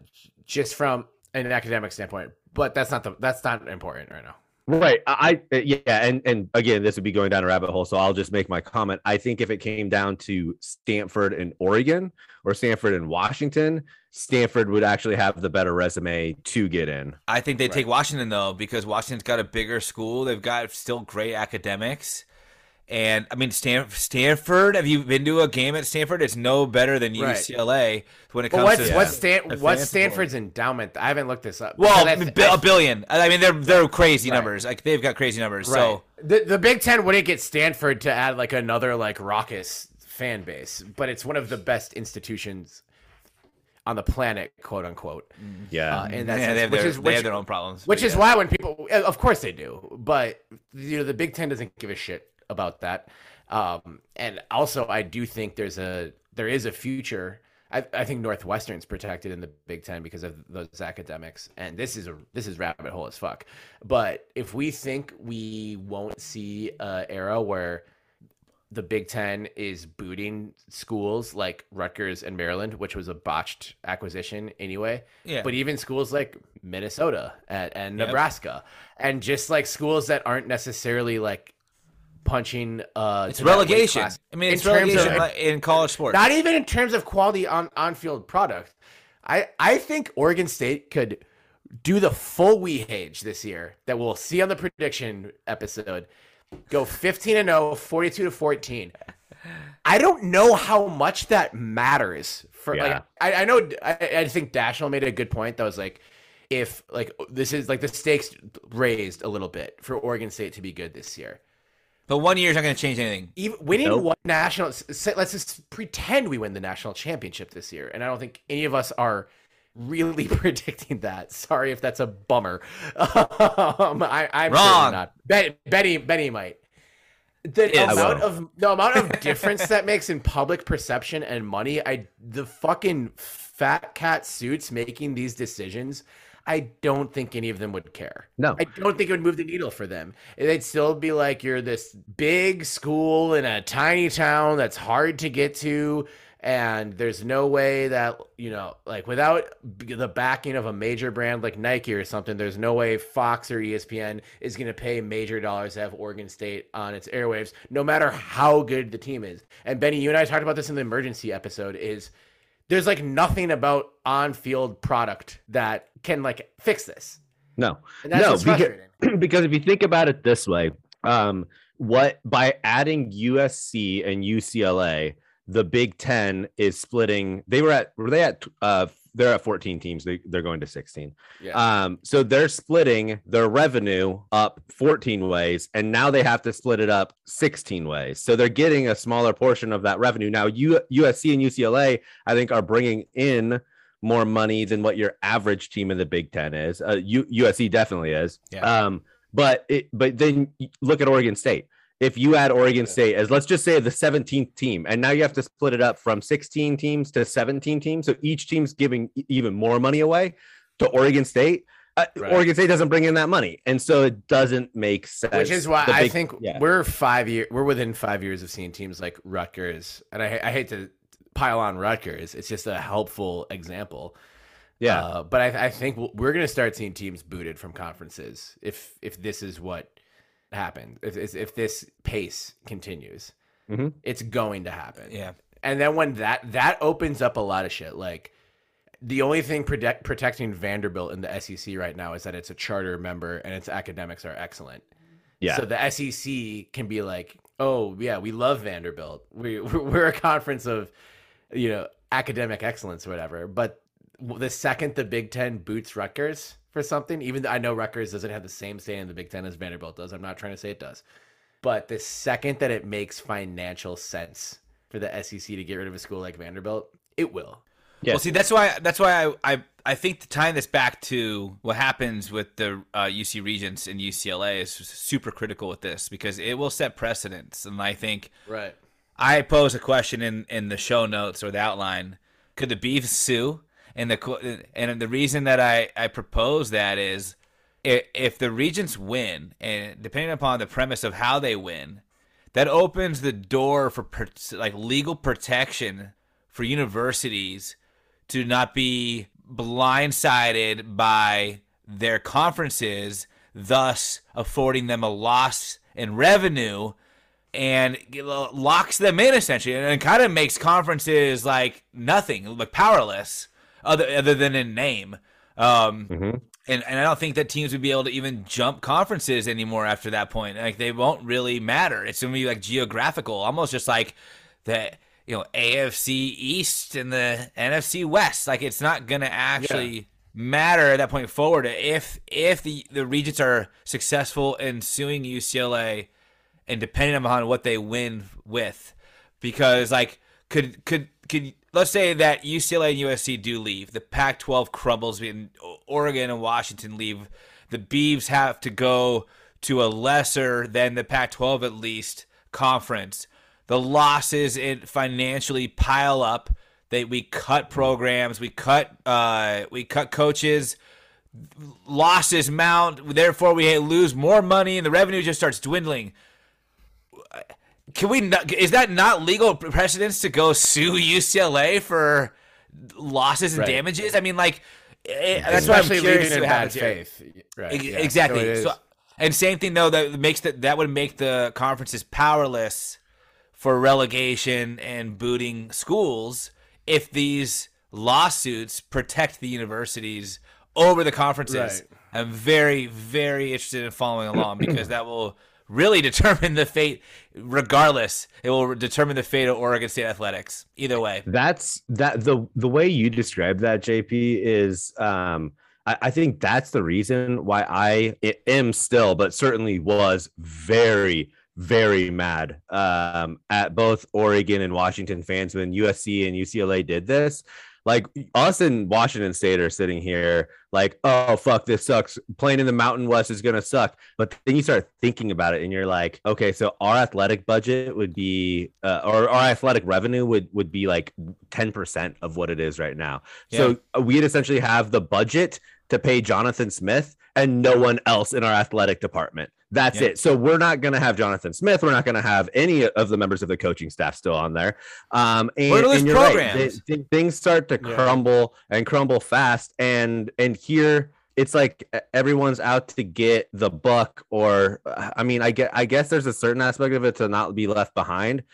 just from an academic standpoint. But that's not the that's not important right now. Right. I, I eh, yeah, and and again, this would be going down a rabbit hole, so I'll just make my comment. I think if it came down to Stanford and Oregon or Stanford and Washington, Stanford would actually have the better resume to get in. I think they take Washington though because Washington's got a bigger school. They've got still great academics. And I mean, Stan- Stanford. Have you been to a game at Stanford? It's no better than Right. UCLA when it But comes what's to what's a Stan what's ball. Stanford's endowment? I haven't looked this up. well, Because I th- bi- billion. I mean, they're they're crazy Right. numbers. Like they've got crazy numbers. Right. So the the Big Ten wouldn't get Stanford to add like another like raucous fan base, but it's one of the best institutions on the planet, quote unquote. Yeah. Uh, and that's yeah, they have, which their, is they have their own problems. which but is yeah. why when people, of course they do, but you know the Big Ten doesn't give a shit about that. Um, and also, I do think there's a there is a future. I, I think Northwestern's protected in the Big Ten because of those academics, and this is a this is rabbit hole as fuck. But if we think we won't see a era where the Big Ten is booting schools like Rutgers and Maryland, which was a botched acquisition anyway. Yeah. But even schools like Minnesota and, and Yep. Nebraska, and just like schools that aren't necessarily like punching. Uh, It's to that weight relegation. I mean, it's In terms relegation of- in college sports. Not even in terms of quality on on field product. I I think Oregon State could do the full Weehage this year that we'll see on the prediction episode. Go 15 and 0, 42 to 14. I don't know how much that matters for Yeah. like I, I know I, I think Dashiell made a good point that was like if like this is like the stakes raised a little bit for Oregon State to be good this year. But one year is not going to change anything. Even winning Nope. one national, let's just pretend we win the national championship this year, and I don't think any of us are really predicting that. Sorry if that's a bummer. Um, I, I'm Wrong. certainly not. Bet, Betty, Betty might. The Is. Amount of the amount of difference that makes in public perception and money, I the fucking fat cat suits making these decisions. I don't think any of them would care. No. I don't think it would move the needle for them. They'd still be like, you're this big school in a tiny town that's hard to get to. And there's no way that, you know, like without the backing of a major brand like Nike or something, there's no way Fox or ESPN is going to pay major dollars to have Oregon State on its airwaves, no matter how good the team is. And Benny, you and I talked about this in the emergency episode is there's like nothing about on-field product that can like fix this. No. And that's No, because- because if you think about it this way, um, what by adding USC and UCLA, the Big Ten is splitting. They were at were they at uh they're at 14 teams. They they're going to 16. Yeah. Um, so they're splitting their revenue up 14 ways, and now they have to split it up 16 ways. So they're getting a smaller portion of that revenue. Now, U- USC and UCLA, I think, are bringing in more money than what your average team in the Big Ten is. Uh, U- USC definitely is. Yeah. Um, but it, but then look at Oregon State. If you add Oregon State as let's just say the 17th team, and now you have to split it up from 16 teams to 17 teams, so each team's giving even more money away to Oregon State. Uh, Right. Oregon State doesn't bring in that money, and so it doesn't make sense. Which is why The I think yeah. we're five year we're within five years of seeing teams like Rutgers, and I, I hate to pile on Rutgers. It's just a helpful example. yeah, Uh, but I, I think we're going to start seeing teams booted from conferences if if this is what happens. If if, if this pace continues, Mhm. it's going to happen. Yeah. And then when that that opens up a lot of shit. Like the only thing protect, protecting Vanderbilt in the SEC right now is that it's a charter member and its academics are excellent. yeah. So the SEC can be like, oh yeah, we love Vanderbilt. We we're a conference of, you know, academic excellence or whatever. But the second the Big Ten boots Rutgers for something, even though I know Rutgers doesn't have the same say in the Big Ten as Vanderbilt does. I'm not trying to say it does. But the second that it makes financial sense for the SEC to get rid of a school like Vanderbilt, it will. Yeah. Well, see, that's why that's why I, I I think to tying this back to what happens with the uh, UC Regents and UCLA is super critical with this because it will set precedents, and I think Right. I pose a question in in the show notes or the outline: Could the beef sue? And the and the reason that I I propose that is if, the Regents win, and depending upon the premise of how they win, that opens the door for per, like legal protection for universities to not be blindsided by their conferences, thus affording them a loss in revenue and locks them in essentially and kind of makes conferences like nothing, like powerless other other than in name. Um, Mhm. and, and I don't think that teams would be able to even jump conferences anymore after that point. Like they won't really matter. It's gonna be like geographical, almost just like the you know AFC East and the NFC West. Like it's not gonna actually matter at that point forward if if the the regents are successful in suing UCLA and depending upon what they win with, because like could could could let's say that UCLA and USC do leave, the Pac-12 crumbles, and Oregon and Washington leave, the Beavs have to go to a lesser than the Pac-12 at least conference. The losses it financially pile up. They we cut programs, we cut uh we cut coaches losses mount therefore we lose more money and the revenue just starts dwindling can we not is that not legal precedence to go sue UCLA for losses and Right. damages i mean like eh, that's why i'm Especially curious leaving in bad faith. Right. Ex- yeah. Exactly. So So, and same thing though that makes that that would make the conferences powerless for relegation and booting schools if these lawsuits protect the universities over the conferences. Right. I'm very very interested in following along because that will really determine the fate regardless it will determine the fate of Oregon State athletics either way. That's that the the way you describe that, JP, is um I, I think that's the reason why I am still, but certainly was very, very mad um at both Oregon and Washington fans when USC and UCLA did this. Like us and Washington State are sitting here like, oh fuck, this sucks. Playing in the Mountain West is gonna suck. But then you start thinking about it, and you're like, okay, so our athletic budget would be, uh, or our athletic revenue would would be like ten percent of what it is right now. So uh, we'd essentially have the budget to pay Jonathan Smith and no one else in our athletic department. That's Yeah. it. So we're not going to have Jonathan Smith. We're not going to have any of the members of the coaching staff still on there. Um, and, and you're right. programs. Th- th- things start to Yeah. crumble and crumble fast. And and here it's like everyone's out to get the buck. Or I mean, I get I guess there's a certain aspect of it to not be left behind.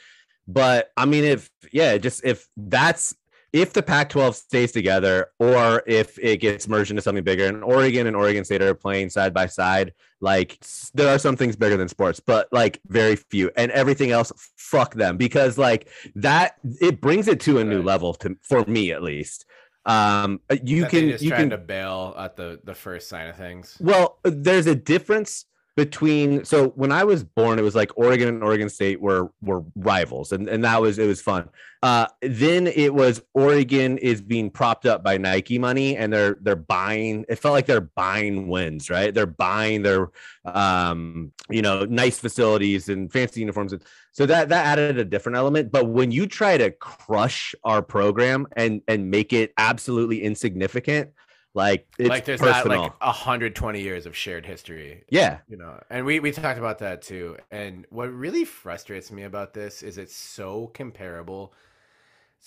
But I mean, if yeah, just if that's if the Pac 12 stays together or if it gets merged into something bigger, and Oregon and Oregon State are playing side by side, like there are some things bigger than sports, but like very few, and everything else, fuck them because like that it brings it to a new Right. level to for me at least. Um, you That can just you trying can to bail at the the first sign of things. Well, there's a difference between so when I was born, it was like Oregon and Oregon State were were rivals, and, and that was it was fun. Uh, then it was Oregon is being propped up by Nike money, and they're they're buying. It felt like they're buying wins, right? They're buying their um, you know nice facilities and fancy uniforms, and so that that added a different element. But when you try to crush our program and and make it absolutely insignificant. Like it's like there's personal. not like 120 years of shared history yeah, you know and we we talked about that too. And what really frustrates me about this is it's so comparable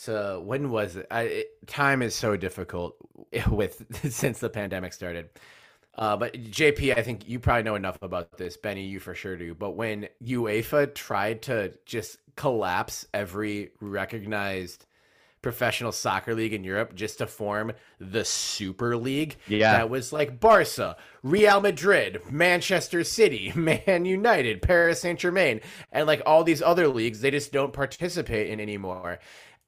to when was it, I, it time is so difficult with since the pandemic started. Uh, but jp i think you probably know enough about this. Benny you for sure do. But when uefa tried to just collapse every recognized professional soccer league in Europe just to form the Super League. Yeah. That was like Barca, Real Madrid, Manchester City, Man United, Paris Saint Germain, and like all these other leagues they just don't participate in anymore.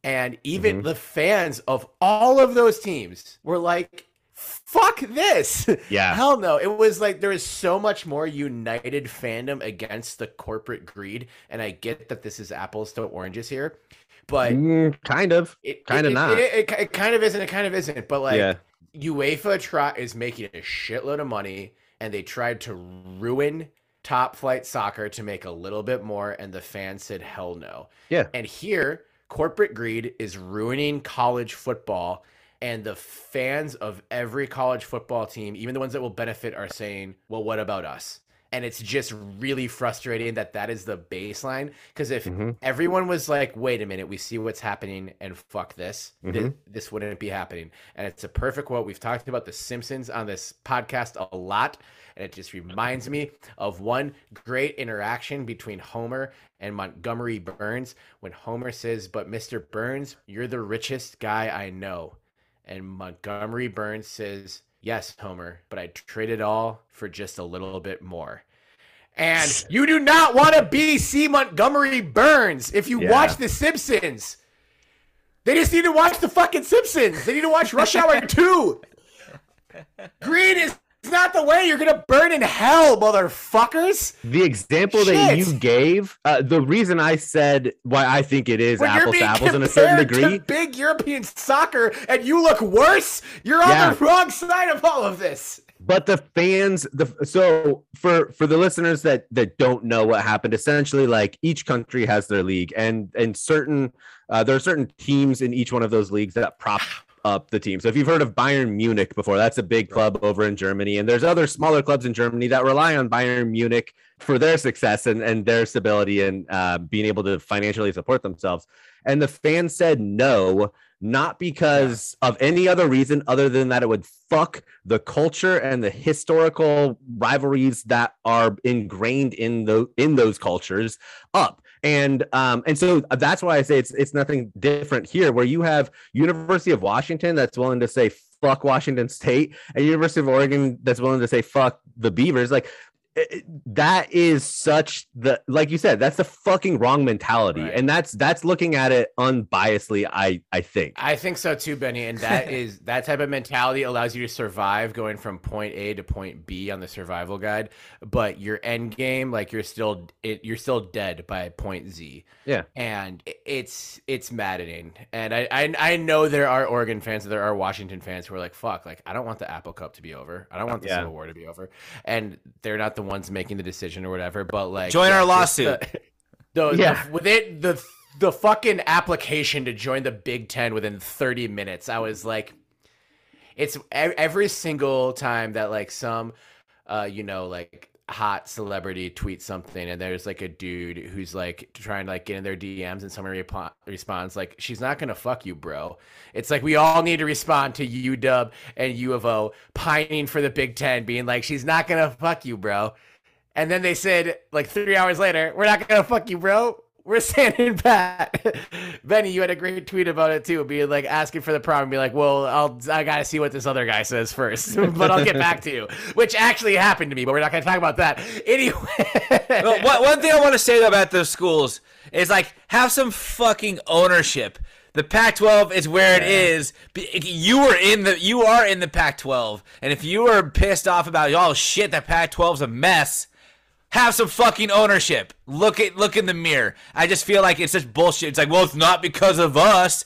And even Mhm. the fans of all of those teams were like, fuck this. Yeah. Hell no. It was like there is so much more united fandom against the corporate greed. And I get that this is apples to oranges here. But Mm, kind of. it Kinda it- not. It, it, it kind of isn't. It kind of isn't. But like Yeah. UEFA try is making a shitload of money, and they tried to ruin top flight soccer to make a little bit more, and the fans said hell no. Yeah. And here, corporate greed is ruining college football. And the fans of every college football team, even the ones that will benefit, are saying, well, what about us? And it's just really frustrating that that is the baseline. Because if Mhm. everyone was like, wait a minute, we see what's happening and fuck this, thi- Mhm. this, wouldn't be happening. And it's a perfect quote. We've talked about The Simpsons on this podcast a lot. And it just reminds me of one great interaction between Homer and Montgomery Burns when Homer says, But Mr. Burns, you're the richest guy I know. And Montgomery Burns says, Yes, Homer, but I'd trade it all for just a little bit more. And you do not want to be C. Montgomery Burns if you Yeah. watch The Simpsons. They just need to watch the fucking Simpsons. They need to watch Rush Hour 2. Green is not the way you're to burn in hell, motherfuckers. The example that you gave, uh, the reason I said why I think it is When apples to apples in a certain degree. big European soccer and you look worse, you're on Yeah. the wrong side of all of this. but the fans the so for for the listeners that that don't know what happened essentially like each country has their league and and certain uh, there are certain teams in each one of those leagues that prop up the team. So if you've heard of bayern munich before that's a big club over in germany. And there's other smaller clubs in germany that rely on bayern munich for their success and, and their stability and uh, being able to financially support themselves. And the fans said no not because of any other reason other than that it would fuck the culture and the historical rivalries that are ingrained in the in those cultures up and um and so that's why i say it's it's nothing different here where you have university of washington that's willing to say fuck washington state and university of oregon that's willing to say fuck the beavers. Like Eh, eh, that is such the like you said that's the fucking wrong mentality Right. and that's that's looking at it unbiasedly i i think I think so too, Benny. And that is that type of mentality allows you to survive going from point A to point B on the survival guide. But your end game, like you're still it, you're still dead by point Z. Yeah. and it's it's maddening. And I, I I know there are Oregon fans, there are Washington fans who are like, "Fuck, like I don't want the Apple Cup to be over. I don't want the Yeah. Civil War to be over." And they're not the ones making the decision or whatever. But like, Join our lawsuit. The, the, Yeah. the, with it, the the fucking application to join the Big Ten within 30 minutes, I was like, it's e- every single time that like some, uh, you know, like hot celebrity tweets something and there's like a dude who's like trying to like get in their DMs and someone repl- responds like she's not gonna fuck you bro. It's like we all need to respond to UW and U of O pining for the Big Ten being like she's not gonna fuck you bro. And then they said like three hours later we're not gonna fuck you bro we're standing pat Benny you had a great tweet about it too being like asking for the problem be like well I'll I gotta see what this other guy says first but I'll get back to you which actually happened to me but we're not gonna talk about that anyway Well, one, one thing I want to say though about those schools is like have some fucking ownership. The Pac-12 is where it is. You were in the you are in the Pac-12, and if you are pissed off about oh shit, that Pac-12's a mess, have some fucking ownership. Look at look in the mirror. I just feel like it's just bullshit. It's like, well, it's not because of us.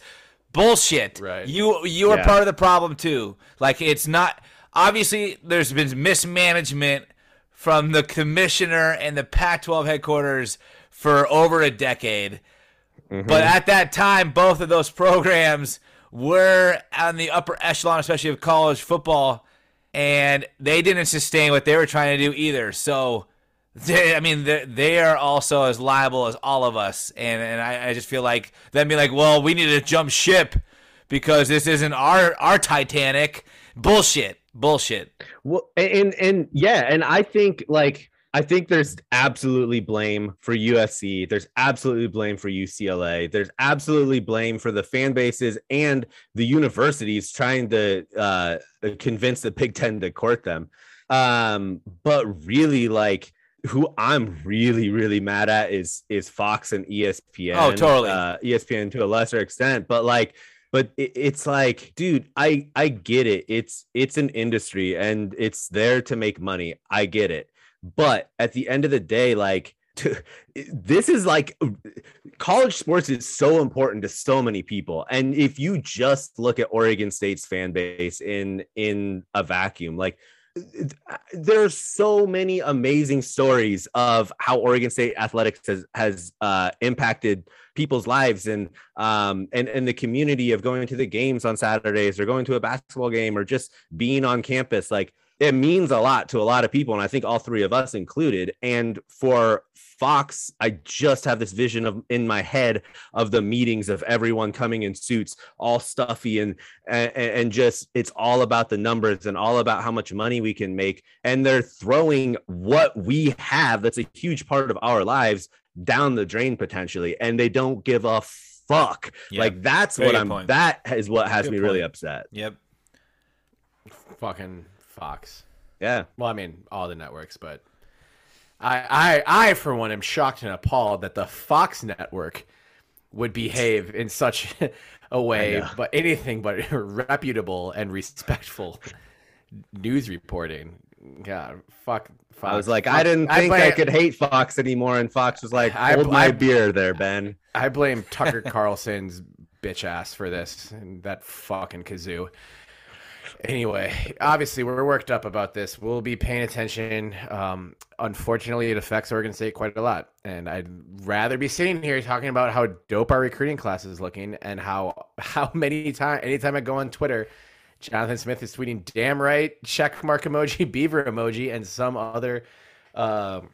Bullshit. Right. You you are Yeah. part of the problem too. Like it's not obviously there's been mismanagement from the commissioner and the Pac-12 headquarters for over a decade. Mm-hmm. But at that time, both of those programs were on the upper echelon, especially of college football, and they didn't sustain what they were trying to do either. So, they, I mean, they, are also as liable as all of us. And and I, I just feel like them being like, well, we need to jump ship because this isn't our our Titanic. Bullshit. Bullshit. Well, and and yeah, and I think like I think there's absolutely blame for USC. There's absolutely blame for UCLA. There's absolutely blame for the fan bases and the universities trying to uh, convince the Big Ten to court them. Um, but really, like who I'm really really mad at is is Fox and ESPN. Oh, totally. Uh, ESPN to a lesser extent, but like but it, it's like dude i i get it it's it's an industry and it's there to make money i get it but at the end of the day like to, this is like college sports is so important to so many people and if you just look at oregon state's fan base in in a vacuum like there's so many amazing stories of how Oregon State athletics has has uh, impacted people's lives and um and and the community of going to the games on Saturdays or going to a basketball game or just being on campus. Like it means a lot to a lot of people and I think all three of us included and for Fox I just have this vision of in my head of the meetings of everyone coming in suits all stuffy and and, and just it's all about the numbers and all about how much money we can make and they're throwing what we have that's a huge part of our lives down the drain potentially and they don't give a fuck Yeah. like that's Very what i'm point. that is what has Good me really upset Yep. Fucking Fox. yeah Well, I mean, all the networks, but I, I, I for one, am shocked and appalled that the Fox network would behave in such a way, but anything but reputable and respectful news reporting. God, fuck. Fox. i was like i didn't think I, blame, could hate fox anymore and fox was like I- hold my I- beer there ben I blame Tucker Carlson's bitch ass for this and that fucking kazoo. Anyway, obviously we're worked up about this. We'll be paying attention. Um, unfortunately, it affects Oregon State quite a lot, and I'd rather be sitting here talking about how dope our recruiting class is looking and how how many time anytime I go on Twitter, Jonathan Smith is tweeting "damn right" check mark emoji, beaver emoji, and some other. Um,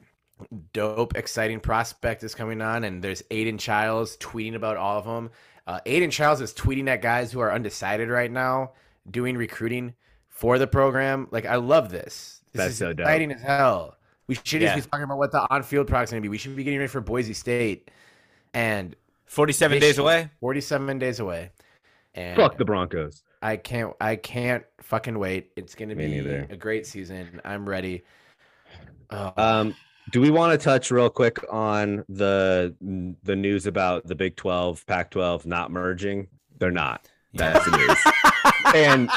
dope, exciting prospect is coming on, and there's Aidan Chiles tweeting about all of them. Uh, Aidan Chiles is tweeting at guys who are undecided right now, doing recruiting for the program. Like, I love this. This That's is so dope. exciting as hell. We should Yeah. just be talking about what the on-field product's going to be. We should be getting ready for Boise State, and 47 days away. 47 days away. And fuck the broncos I can't. I can't fucking wait. It's going to be neither. a great season. I'm ready. Oh, Um, do we want to touch real quick on the the news about the Big 12, Pac 12 not merging? They're not. That's the news. and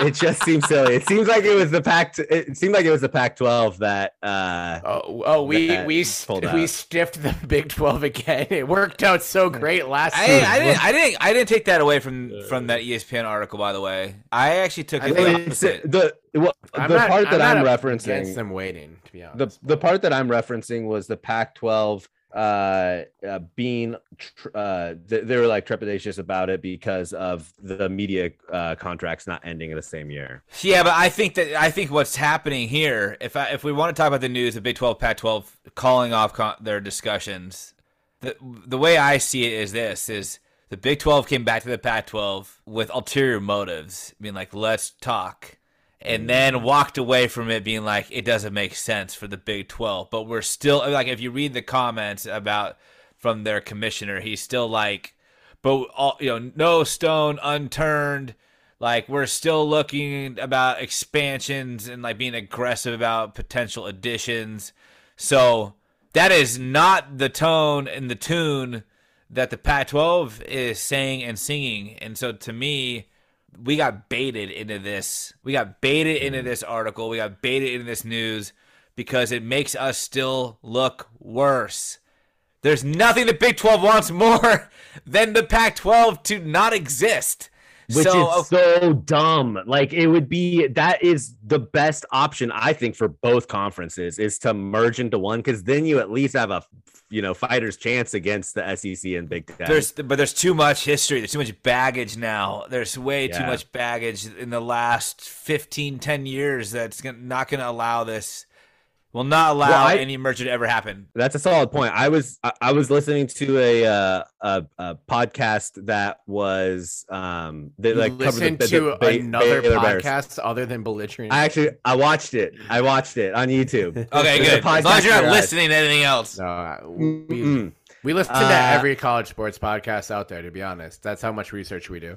it just seems silly. It seems like it was the Pac. It seemed like it was the Pac 12 that. uh Oh, oh, we that we pulled we stiffed the Big Twelve again. It worked out so great last I. I didn't. I didn't. I didn't take that away from from that ESPN article. By the way, I actually took I it the the well, I'm the not- part that I'm, not referencing against them waiting. To be the honest, the part that I'm referencing was the Pac-12 uh, uh being tr- uh th- they were like trepidatious about it because of the media uh contracts not ending in the same year. Yeah, but I think that I think what's happening here, if I, if we want to talk about the news of Big 12, Pac-12 calling off con- their discussions, the the way I see it is this: is the Big 12 came back to the Pac-12 with ulterior motives, being like, "Let's talk," and mm-hmm. then walked away from it, being like, "It doesn't make sense for the Big 12." But we're still like, if you read the comments about from their commissioner, he's still like, "But all you know, no stone unturned." like we're still looking about expansions and like being aggressive about potential additions so that is not the tone and the tune that the Pac-12 is saying and singing, and so to me, we got baited into this. We got baited into mm-hmm. this article. We got baited into this news because it makes us still look worse. There's nothing the Big 12 wants more than the Pac 12 to not exist. Which so, is so dumb. Like it would be that is the best option I think for both conferences is to merge into one because then you at least have a you know fighter's chance against the SEC and Big Ten. There's but there's too much history. There's too much baggage now. There's way too much baggage in the last 15, 10 years that's not going to allow this. Will not allow Well, I- any merger to ever happen. That's a solid point. I was I, I was listening to a, uh, a a podcast that was um they You like covered listen the, the, to Ba- another Baylor Bears. podcast other than belligerent. I actually I watched it. I watched it on YouTube. Okay, good. As long as you're not listening to anything else. no, we, Mm-mm. we listen to Uh, every college sports podcast out there. To be honest, that's how much research we do.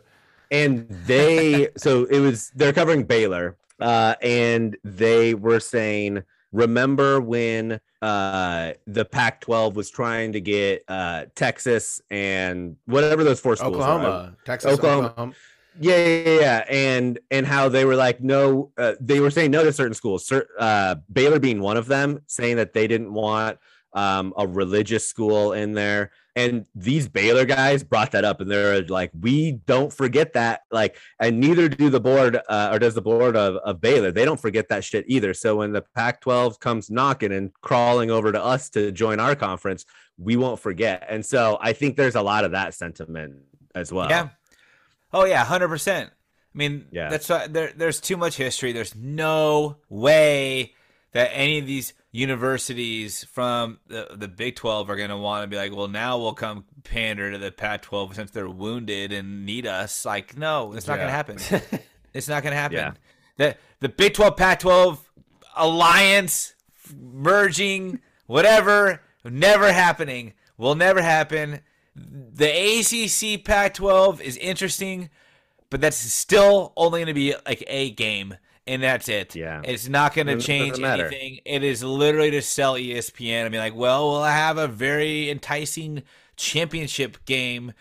and they so it was they're covering Baylor uh and they were saying remember when uh the Pac-12 was trying to get uh Texas and whatever those four schools are. Oklahoma, Texas, Oklahoma. Oklahoma. Yeah, yeah, yeah, and and how they were like no, uh, they were saying no to certain schools. Cer- uh, Baylor being one of them, saying that they didn't want um, a religious school in there. And these Baylor guys brought that up, and they're like, "We don't forget that." Like, and neither do the board, uh, or does the board of, of Baylor. They don't forget that shit either. So when the Pac-12 comes knocking and crawling over to us to join our conference, we won't forget. And so I think there's a lot of that sentiment as well. Yeah. Oh yeah, hundred percent. I mean, Yeah. that's why there, there's too much history. There's no way that any of these universities from the, the Big 12 are going to want to be like, well, now we'll come pander to the Pac 12 since they're wounded and need us. Like, no, it's not going to happen. It's not going to happen. Yeah. The, the Big 12 Pac 12 alliance merging, whatever, never happening. Will never happen. The ACC Pac 12 is interesting, but that's still only going to be like a game, and that's it. Yeah. It's not going to change anything. It is literally to sell ESPN and be like, well, we'll have a very enticing championship game,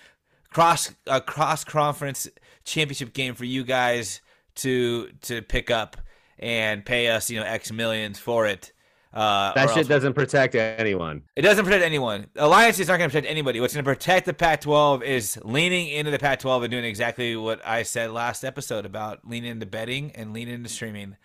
cross a cross conference championship game for you guys to to pick up and pay us, you know, X millions for it. Uh, That shit doesn't protect anyone. it doesn't protect anyone. Alliance is not going to protect anybody. What's going to protect the Pac-12 is leaning into the Pac-12 and doing exactly what I said last episode about leaning into betting and leaning into streaming,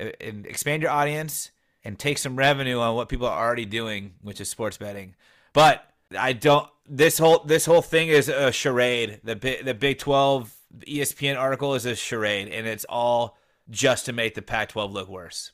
Uh, and expand your audience and take some revenue on what people are already doing, which is sports betting. But I don't. This whole this whole thing is a charade. The the Big 12 ESPN article is a charade, and it's all just to make the Pac-12 look worse.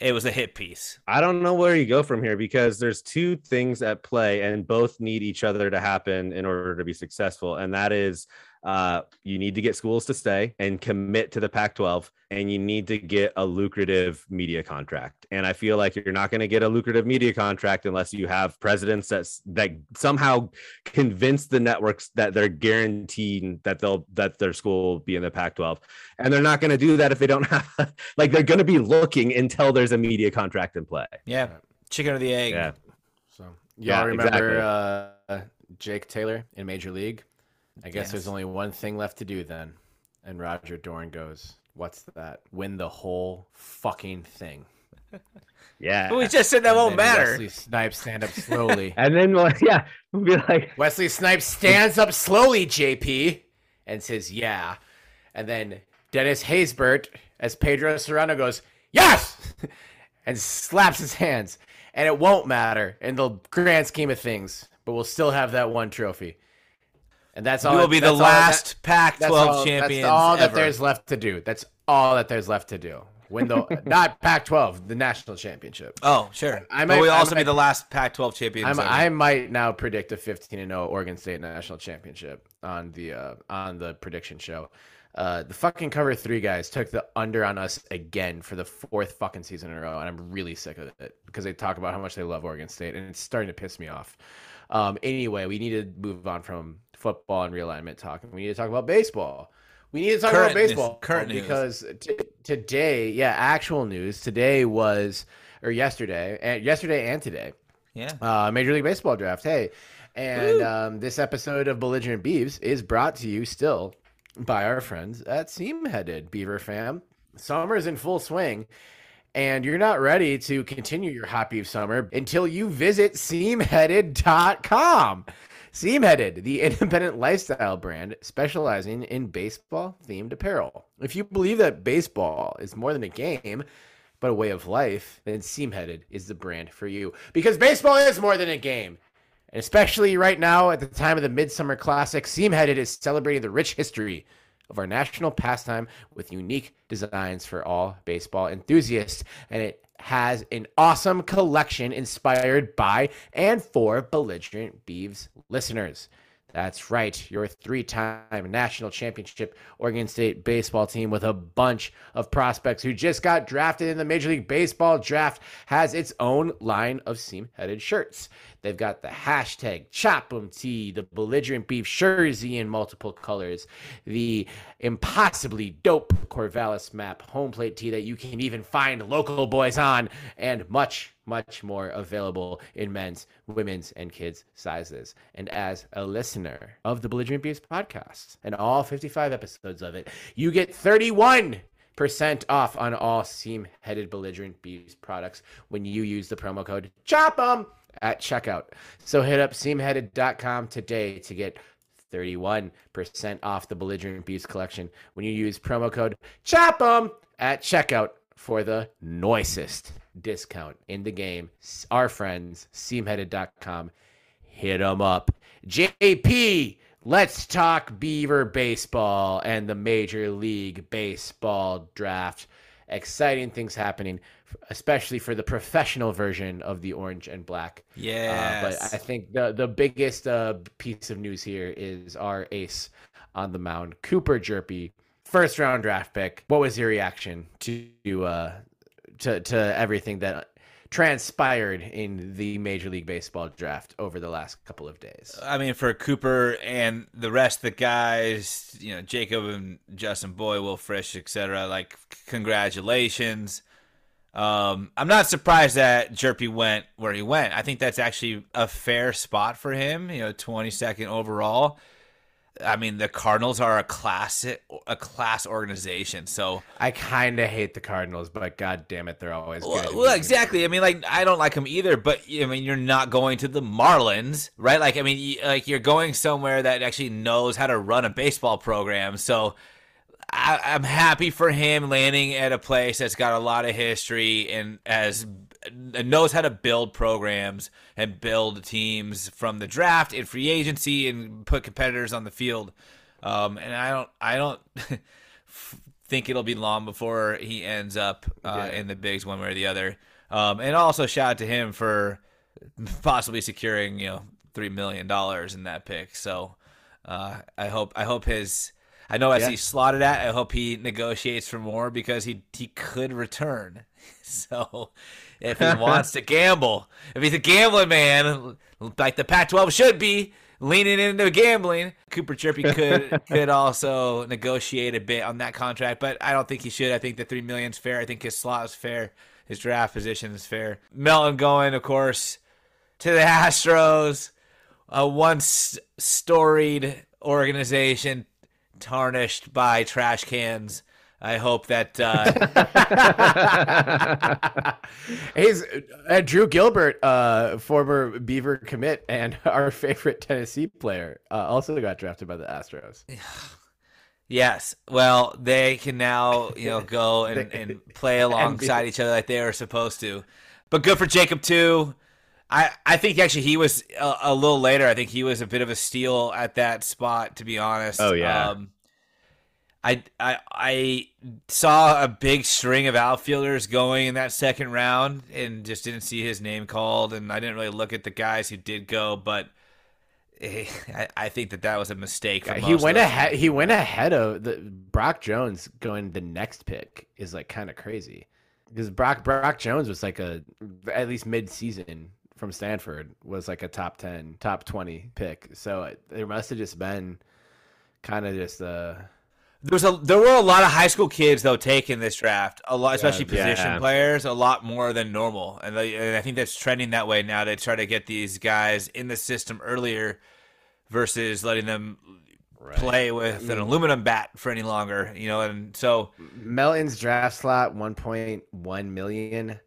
It was a hit piece. I don't know where you go from here because there's two things at play and both need each other to happen in order to be successful. And that is uh, you need to get schools to stay and commit to the Pac 12, and you need to get a lucrative media contract. And I feel like you're not going to get a lucrative media contract unless you have presidents that's, that somehow convince the networks that they're guaranteeing that they'll that their school will be in the Pac 12. And they're not going to do that if they don't have like they're going to be looking until there's a media contract in play. Yeah, chicken or the egg. Yeah. So y'all Yeah, remember uh, Jake Taylor in Major League? I guess Yes. there's only one thing left to do then. And Roger Dorn goes, "What's that? Win the whole fucking thing." Yeah. But we just said that And won't matter. Wesley Snipes stand up slowly. and then well, yeah, we'll be like, Wesley Snipes stands up slowly, JP, and says, "Yeah." And then Dennis Haysbert, as Pedro Cerrano goes, "Yes," and slaps his hands. And it won't matter in the grand scheme of things, but we'll still have that one trophy. And that's all. We will be the all that- last Pac-12 that's all, champions That's all that ever. there's left to do. That's all that there's left to do. Win the not Pac-12, the national championship. Oh, sure. I I might- but we'll I also might- be the last Pac-12 champions. I might now predict a 15 and 0 Oregon State national championship on the uh, on the prediction show. Uh, the fucking cover three guys took the under on us again for the fourth fucking season in a row, and I'm really sick of it because they talk about how much they love Oregon State, and it's starting to piss me off. Um, anyway, we need to move on from football and realignment talk, and we need to talk about baseball. We need to talk Current about baseball current news. because t- today, yeah, actual news today was or yesterday, and yesterday and today yeah. uh, Major League Baseball draft. Hey, And um, this episode of Belligerent Beavs is brought to you still by our friends at Seam Headed Beaver Fam. Summer's in full swing, and you're not ready to continue your hot beef summer until you visit seamheaded.com. Seamheaded, the independent lifestyle brand specializing in baseball themed apparel. If you believe that baseball is more than a game, but a way of life, then Seamheaded is the brand for you. Because baseball is more than a game. And especially right now, at the time of the Midsummer Classic, Seamheaded is celebrating the rich history of our national pastime with unique designs for all baseball enthusiasts. And it has an awesome collection inspired by and for Belligerent Beavs listeners. That's right, your three time national championship Oregon State baseball team with a bunch of prospects who just got drafted in the Major League Baseball draft has its own line of seam headed shirts. They've got the hashtag ChopEm tee, the Belligerent Beavs jersey in multiple colors, the impossibly dope Corvallis map home plate tee that you can even find local boys on, and much, much more available in men's, women's, and kids' sizes. And as a listener of the Belligerent Beavs podcast and all 55 episodes of it, you get 31 percent off on all seam headed Belligerent Beavs products when you use the promo code CHOP'EM at checkout. So hit up seamheaded.com today to get 31% off the Belligerent Beavs collection when you use promo code CHOP'EM at checkout for the noisest discount in the game. Our friends, seamheaded.com. Hit them up. JP, let's talk Beaver baseball and the Major League Baseball draft. Exciting things happening, especially for the professional version of the orange and black. Yeah. Uh, but I think the the biggest uh, piece of news here is our ace on the mound, Cooper Hjerpe, first round draft pick. What was your reaction to uh, to to everything that transpired in the Major League Baseball draft over the last couple of days? I mean, for Cooper and the rest of the guys, you know, Jacob and Justin Boyd, Will Frisch, etc. Like, congratulations. Um, I'm not surprised that Hjerpe went where he went. I think that's actually a fair spot for him. You know, 22nd overall. I mean, the Cardinals are a class a class organization. So I kind of hate the Cardinals, but god damn it, they're always good. Well, well, exactly. I mean, like I don't like them either, but I mean, you're not going to the Marlins, right? Like, I mean, like you're going somewhere that actually knows how to run a baseball program. So I, I'm happy for him landing at a place that's got a lot of history and has knows how to build programs and build teams from the draft and free agency and put competitors on the field. Um, and I don't, I don't think it'll be long before he ends up uh, yeah. in the bigs one way or the other. Um, and also shout out to him for possibly securing you know three million dollars in that pick. So uh, I hope I hope his I know as yeah. he's slotted at, I hope he negotiates for more because he he could return. So if he wants to gamble, if he's a gambling man, like the Pac-12 should be, leaning into gambling, Cooper Hjerpe could could also negotiate a bit on that contract, but I don't think he should. I think the three million is fair. I think his slot is fair. His draft position is fair. Melton going, of course, to the Astros, a once storied organization tarnished by trash cans. I hope that uh... he's uh, Drew Gilbert, uh, former Beaver commit and our favorite Tennessee player, uh, also got drafted by the Astros. Yes. Well, they can now you know go and, and play alongside each other like they were supposed to. But good for Jacob too. I, I think actually he was a, a, little later. I think he was a bit of a steal at that spot, to be honest. Oh yeah. Um, I, I I saw a big string of outfielders going in that second round and just didn't see his name called and I didn't really look at the guys who did go but eh, I, I think that that was a mistake. Yeah, he went ahead. He went ahead of the Brock Jones going the next pick is like kind of crazy because Brock Brock Jones was like a at least mid season from Stanford was like a top ten, top twenty pick. So it, there must have just been kind of just a There was a there were a lot of high school kids though taking this draft, a lot, especially Yeah. position Yeah. players, a lot more than normal, and, they, and I think that's trending that way now to try to get these guys in the system earlier versus letting them play with an aluminum bat for any longer, you know. And so Melton's draft slot, 1.1 million.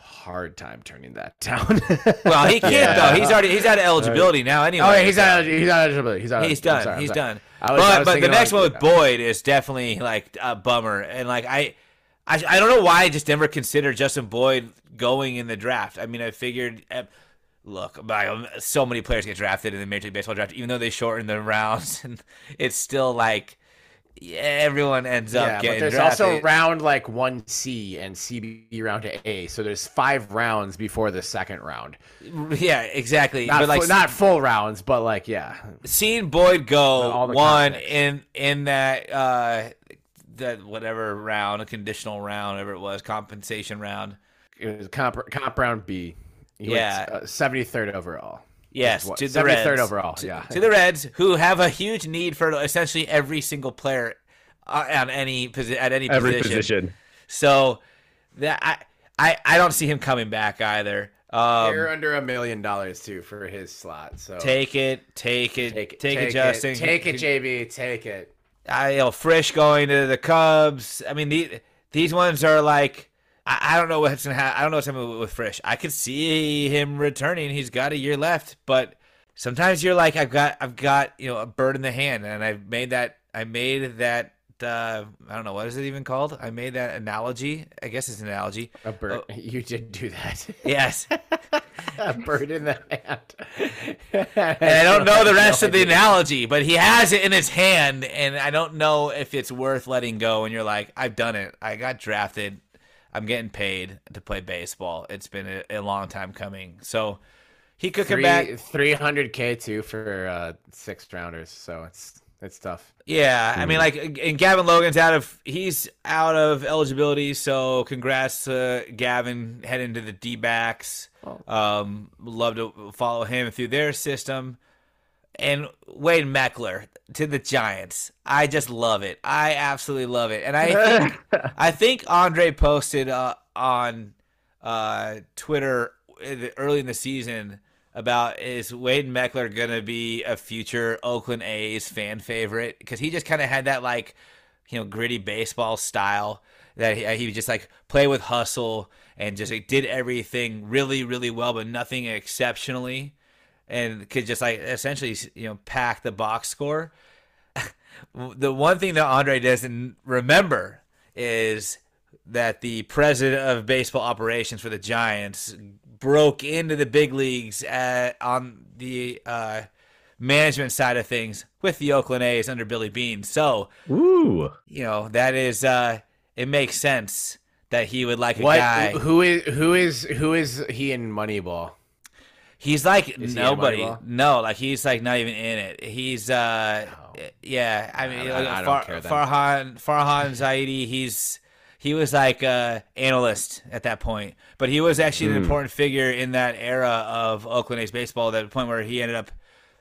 Hard time turning that down. well, he can't Yeah. though. He's already he's oh, out of eligibility now anyway. Oh, yeah, he's out. not. He's not eligible. He's not. He's done. sorry, he's done. Was- but but the next about one with Boyd is definitely like a bummer. And like I, I, I don't know why I just never considered Justin Boyd going in the draft. I mean, I figured. eh, Look, so many players get drafted in the Major League Baseball draft, even though they shorten the rounds, and it's still like everyone ends up Yeah, but there's drafted. also round like one C and CB round to A. So there's five rounds before the second round. yeah, exactly. Not but like fu- not full rounds, but like yeah. seeing Boyd go one context. in in that uh that whatever round, a conditional round, whatever it was, compensation round. It was comp, comp round B. He Yeah. went, uh, 73rd overall. Yes, What, to the 73rd Reds. overall, To, yeah. to the Reds, who have a huge need for essentially every single player uh, on any at any Every position. position. So that I, I I don't see him coming back either. Um, They're under a million dollars too for his slot. So take it, take it, take take, it, it, Justin. Take it, JB. Take it. I, you know, Frisch going to the Cubs. I mean, the, these ones are like, I, I don't know what's gonna happen. I don't know what's happening with, with Frisch. I could see him returning. He's got a year left, but sometimes you're like, I've got, I've got, you know, a bird in the hand, and I've made that, I made that. Uh, I don't know what is it even called. I made that analogy. I guess it's an analogy. A bird. You did do that. Yes, a bird in the hand. and I don't know the rest of the analogy, but he has it in his hand, and I don't know if it's worth letting go. And you're like, I've done it. I got drafted. I'm getting paid to play baseball. It's been a, a long time coming. So he could come back. three hundred k too for uh, sixth rounders. So it's it's tough. Yeah, I mean, like, and Gavin Logan's out of he's out of eligibility. So congrats to Gavin heading to the D backs. Um, love to follow him through their system. And Wade Meckler to the Giants. I just love it. I absolutely love it. And I think, I think Andre posted uh, on uh, Twitter early in the season about is Wade Meckler going to be a future Oakland A's fan favorite because he just kind of had that like you know gritty baseball style that he, he just like play with hustle and just like, did everything really really well but nothing exceptionally and could just like essentially you know pack the box score the one thing that Andre doesn't remember is that the president of baseball operations for the Giants broke into the big leagues at, on the uh, management side of things with the Oakland A's under Billy Beane. So, Ooh. you know, that is uh, it makes sense that he would like a What? guy. Who is who is who is he in Moneyball? He's like he in nobody. Moneyball? No, like he's like not even in it. He's uh yeah, I mean I- like, I don't Far. Farhan Farhan Zaidi, he's he was like a analyst at that point, but he was actually Hmm. an important figure in that era of Oakland A's baseball. That point where he ended up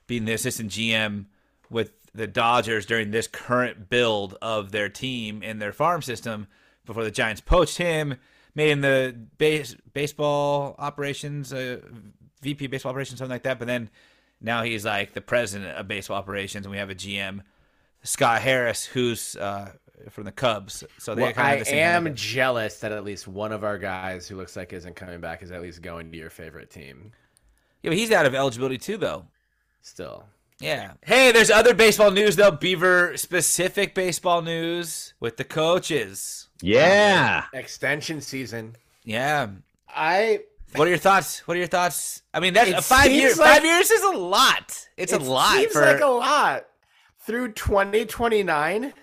being the assistant GM with the Dodgers during this current build of their team and their farm system before the Giants poached him, made him the base, baseball operations, uh, VP baseball operations, something like that. But then now he's like the president of baseball operations, and we have a GM, Scott Harris, who's uh, from the Cubs. So they Well, kind I of the same am thing. jealous that at least one of our guys who looks like isn't coming back is at least going to your favorite team. Yeah, but he's out of eligibility too, though. Still, Yeah. Hey, there's other baseball news though. Beaver specific baseball news with the coaches. Yeah. extension season. Yeah. I What are your thoughts? What are your thoughts? I mean, that's It five seems years. like- five years is a lot. It's a it lot Seems for. like a lot through 2029.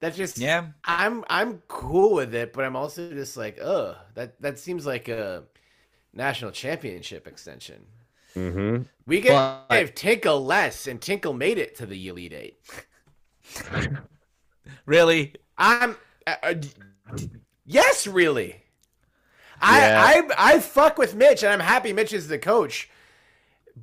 That just Yeah. I'm I'm cool with it, but I'm also just like, oh, that that seems like a national championship extension. Mm-hmm. We gave But- Tinkle less, and Tinkle made it to the Elite Eight. really? I'm, uh, uh, d- d- yes, really. I, I I fuck with Mitch, and I'm happy Mitch is the coach.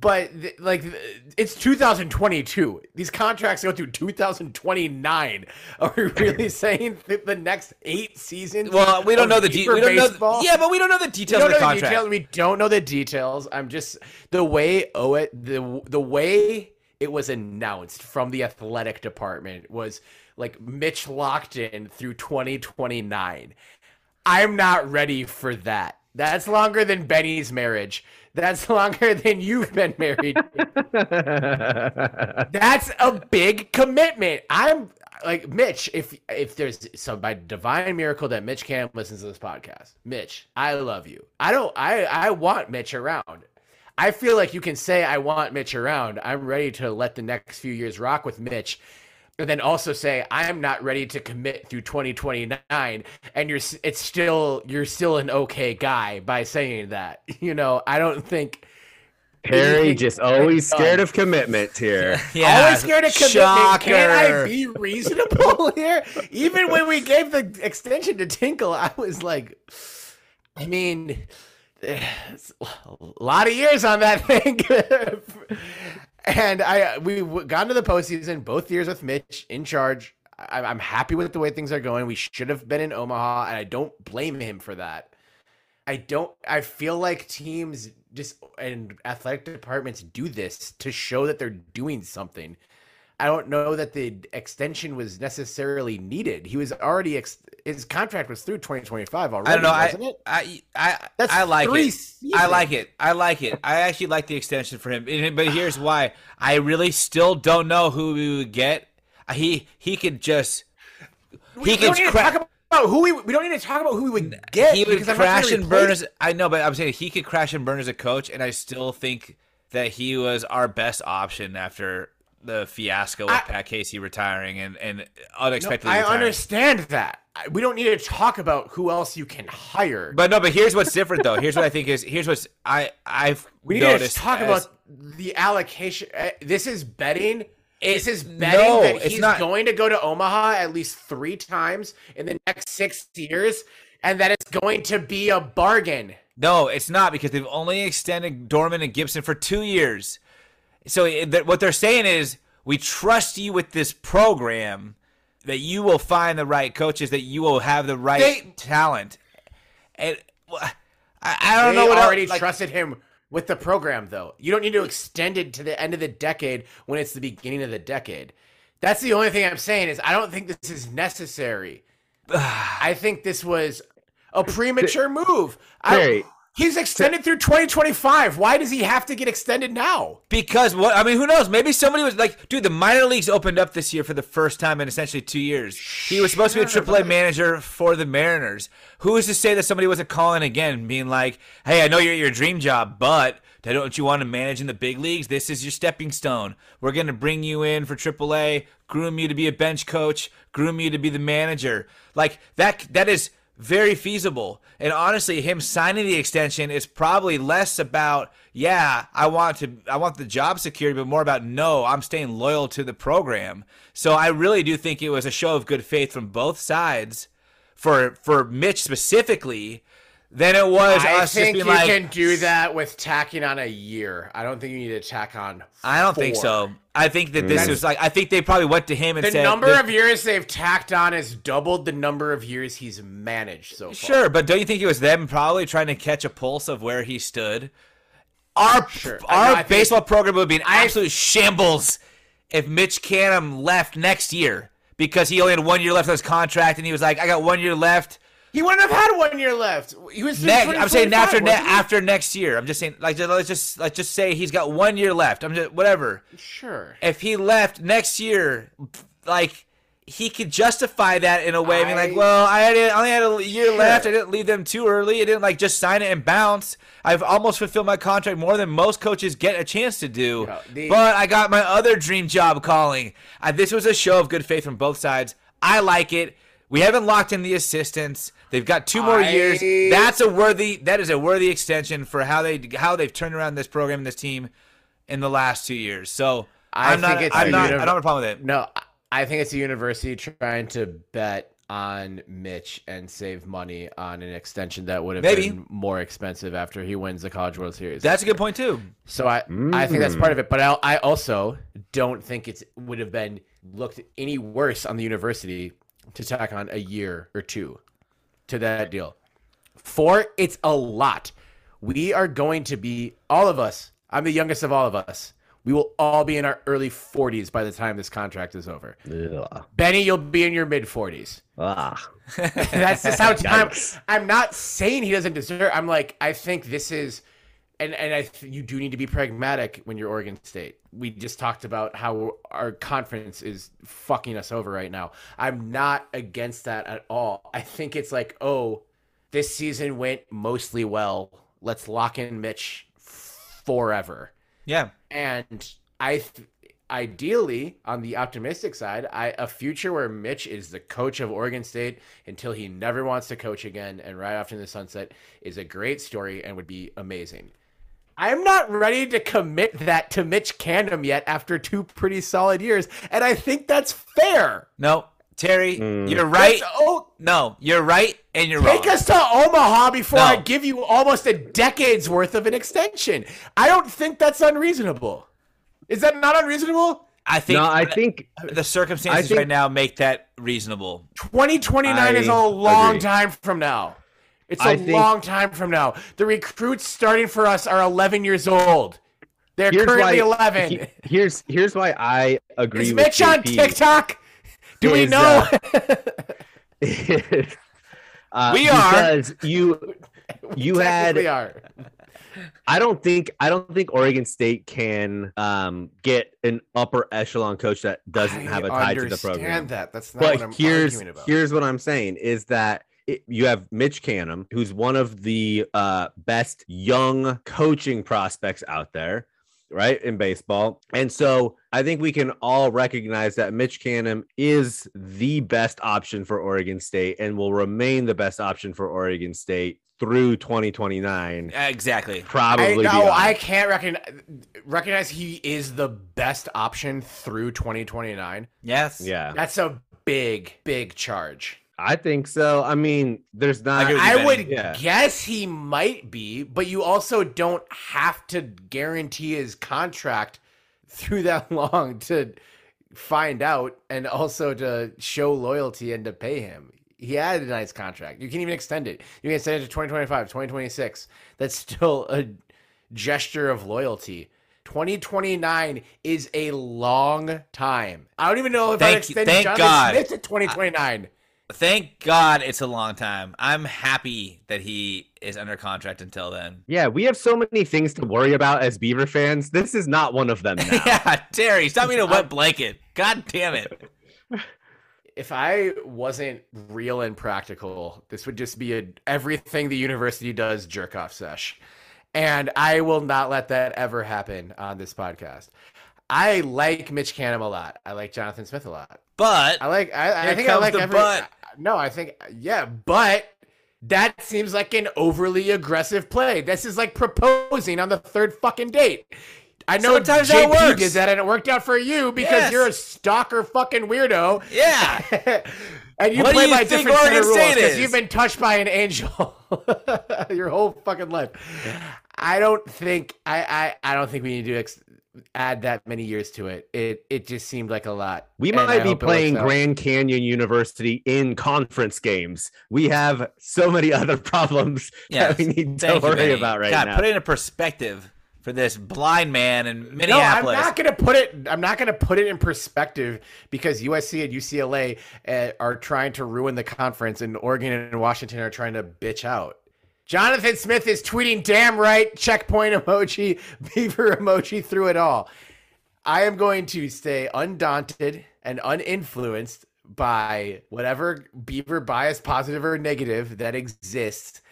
but th- like th- it's 2022. These contracts go through 2029. Are we really saying that the next eight seasons? Well, we don't know the de- we don't know. baseball? Yeah, but we don't know the details of the the contract. details. We don't know the details. I'm just the way oh it the the way it was announced from the athletic department was like Mitch locked in through 2029. I'm not ready for that. That's longer than Benny's marriage. That's longer than you've been married. That's a big commitment. I'm like Mitch. If if there's some by divine miracle that Mitch Canham listens to this podcast, Mitch, I love you. I don't. I I want Mitch around. I feel like you can say I want Mitch around. I'm ready to let the next few years rock with Mitch. And then also say I'm not ready to commit through 2029, and you're it's still you're still an okay guy by saying that. You know, I don't think Harry just always scared of commitment here. Yeah, always scared of commitment. Can I be reasonable here? Even when we gave the extension to Tinkle, I was like, I mean, a lot of years on that thing. And I we got into the postseason both years with Mitch in charge. I, I'm happy with the way things are going. We should have been in Omaha, and I don't blame him for that. I don't. I feel like teams just and athletic departments do this to show that they're doing something. I don't know that the extension was necessarily needed. He was already ex- his contract was through 2025 already. I don't know. Wasn't it? I, I, That's I like it. I like it. I like it. I actually like the extension for him. But here's why: I really still don't know who we would get. Uh, he he could just we, he we don't could need to talk about who we. We don't need to talk about who we would get. he would because I'm not crash and burn as I know, but I'm saying he could crash and burn as a coach, and I still think that he was our best option after the fiasco with I- Pat Casey retiring and and No, unexpectedly. I retiring. understand that. We don't need to talk about who else you can hire. But no, but here's what's different though. Here's what I think is here's what's I I've we need noticed to talk as- about the allocation. Uh, This is betting. This is no, betting that it's he's not. going to go to Omaha at least three times in the next six years, and that it's going to be a bargain. No, it's not because they've only extended Dorman and Gipson for two years. So eh, it- that- what they're saying is, we trust you with this program, that you will find the right coaches, that you will have the right They- talent. And I, I don't They know what else- already like, trusted him with the program, though. You don't need to extend it to the end of the decade when it's the beginning of the decade. That's the only thing I'm saying is I don't think this is necessary. I think this was a premature move. I, Terry. He's extended through 2025. Why does he have to get extended now? Because what I mean, who knows? Maybe somebody was like, dude, the minor leagues opened up this year for the first time in essentially two years. He was supposed to be a AAA manager for the Mariners. Who is to say that somebody wasn't calling again, being like, hey, I know you're at your dream job, but don't you want to manage in the big leagues? This is your stepping stone. We're going to bring you in for AAA, groom you to be a bench coach, groom you to be the manager. Like that. That is very feasible. And honestly, him signing the extension is probably less about, yeah, I want to I want the job security, but more about no, I'm staying loyal to the program. So I really do think it was a show of good faith from both sides for for Mitch specifically than it was I us just think being you like can do that with tacking on a year. I don't think you need to tack on. I don't think so. I think that this mm. That's- was like I think they probably went to him and The said the number of years they've tacked on has doubled the number of years he's managed so far. Sure, but don't you think it was them probably trying to catch a pulse of where he stood? Our Sure. our I know, think baseball program would be an I- absolute shambles if Mitch Canham left next year because he only had one year left on his contract and he was like, I got one year left. He wouldn't have had one year left. He was Next, I'm saying after ne- after next year. I'm just saying like just- let's just let's just say he's got one year left. I'm just whatever. Sure. If he left next year, like he could justify that in a way, being like, "Well, I had, only had a year Sure. left. I didn't leave them too early. I didn't like just sign it and bounce. I've almost fulfilled my contract more than most coaches get a chance to do. The- but I got my other dream job calling. Uh, this was a show of good faith from both sides. I like it. We haven't locked in the assistants. They've got two more I- years. That's a worthy. That is a worthy extension for how they how they've turned around this program and this team in the last two years. So I I'm not. think it's I'm not. univ- I don't have a problem with it. No, I- think it's a university trying to bet on Mitch and save money on an extension that would have Maybe. been more expensive after he wins the College World Series. That's a good point too. So I, I think that's part of it. But I, I also don't think it would have been looked any worse on the university to tack on a year or two to that deal. Four, it's a lot. We are going to be all of us. I'm the youngest of all of us. We will all be in our early 40s by the time this contract is over. Benny, you'll be in your mid 40s. Ah. That's just how time. Yikes. I'm not saying he doesn't deserve. I'm like, I think this is, and and I th- you do need to be pragmatic when you're Oregon State. We just talked about how our conference is fucking us over right now. I'm not against that at all. I think it's like, oh, this season went mostly well. Let's lock in Mitch forever. Yeah. And I, th- ideally, on the optimistic side, I a future where Mitch is the coach of Oregon State until he never wants to coach again, and right off in the sunset is a great story and would be amazing. I'm not ready to commit that to Mitch Canham yet after two pretty solid years, and I think that's fair. No, Terry, Mm. you're right. That's- oh, No, you're right, and you're right. Take wrong. us to Omaha before No. I give you almost a decade's worth of an extension. I don't think that's unreasonable. Is that not unreasonable? I think. No, I think the circumstances I think- right now make that reasonable. 2029 is a long agree. time from now. It's a I think- long time from now. The recruits starting for us are 11 years old. They're here's currently why, 11. he- here's here's why I agree is with Mitch on TikTok? Do we know? uh, We are. because you you had Technically are. I don't think I don't think Oregon State can um, get an upper echelon coach that doesn't have a tie to the program. understand that. That's not what I'm But here's here's what I'm saying is that it, you have Mitch Canham, who's one of the uh, best young coaching prospects out there, right in baseball, and so I think we can all recognize that Mitch Canham is the best option for Oregon State and will remain the best option for Oregon State through 2029. Exactly. I, Probably. no. I can't recognize, recognize he is the best option through 2029. Yes. Yeah, That's a big, big charge. I think so. I mean, there's not. agree with you, I would Yeah. guess he might be, but you also don't have to guarantee his contract through that long to find out and also to show loyalty and to pay him. He had a nice contract. You can even extend it. You can extend it to 2025, 2026. That's still a gesture of loyalty. 2029 is a long time. I don't even know if I'd Thank- extend thank Jonathan God. Smith to 2029. Thank God it's a long time. I'm happy that he is under contract until then. Yeah, we have so many things to worry about as Beaver fans. This is not one of them now. yeah, Terry, stop being a wet blanket. God damn it. if I wasn't real and practical, this would just be a everything the university does jerk off sesh. And I will not let that ever happen on this podcast. I like Mitch Canham a lot. I like Jonathan Smith a lot. But I like I, I think I like every but. No, I think yeah, but that seems like an overly aggressive play. This is like proposing on the third fucking date. I know Sometimes JP that works. did that and it worked out for you because Yes. you're a stalker fucking weirdo. yeah, and you what play you by different Oregon set of rules because you've been touched by an angel your whole fucking life. I don't think I, I I don't think we need to ex- add that many years to it. It it just seemed like a lot. We And I might be playing. Grand Canyon University in conference games. We have so many other problems Yes. that we need to Thank you, worry Benny. about right God, now. put it in perspective for this blind man in Minneapolis. No, I'm not gonna put it. I'm not gonna put it in perspective because USC and UCLA uh, are trying to ruin the conference, and Oregon and Washington are trying to bitch out. Jonathan Smith is tweeting, "Damn right!" Checkpoint emoji, beaver emoji through it all. I am going to stay undaunted and uninfluenced by whatever beaver bias, positive or negative, that exists.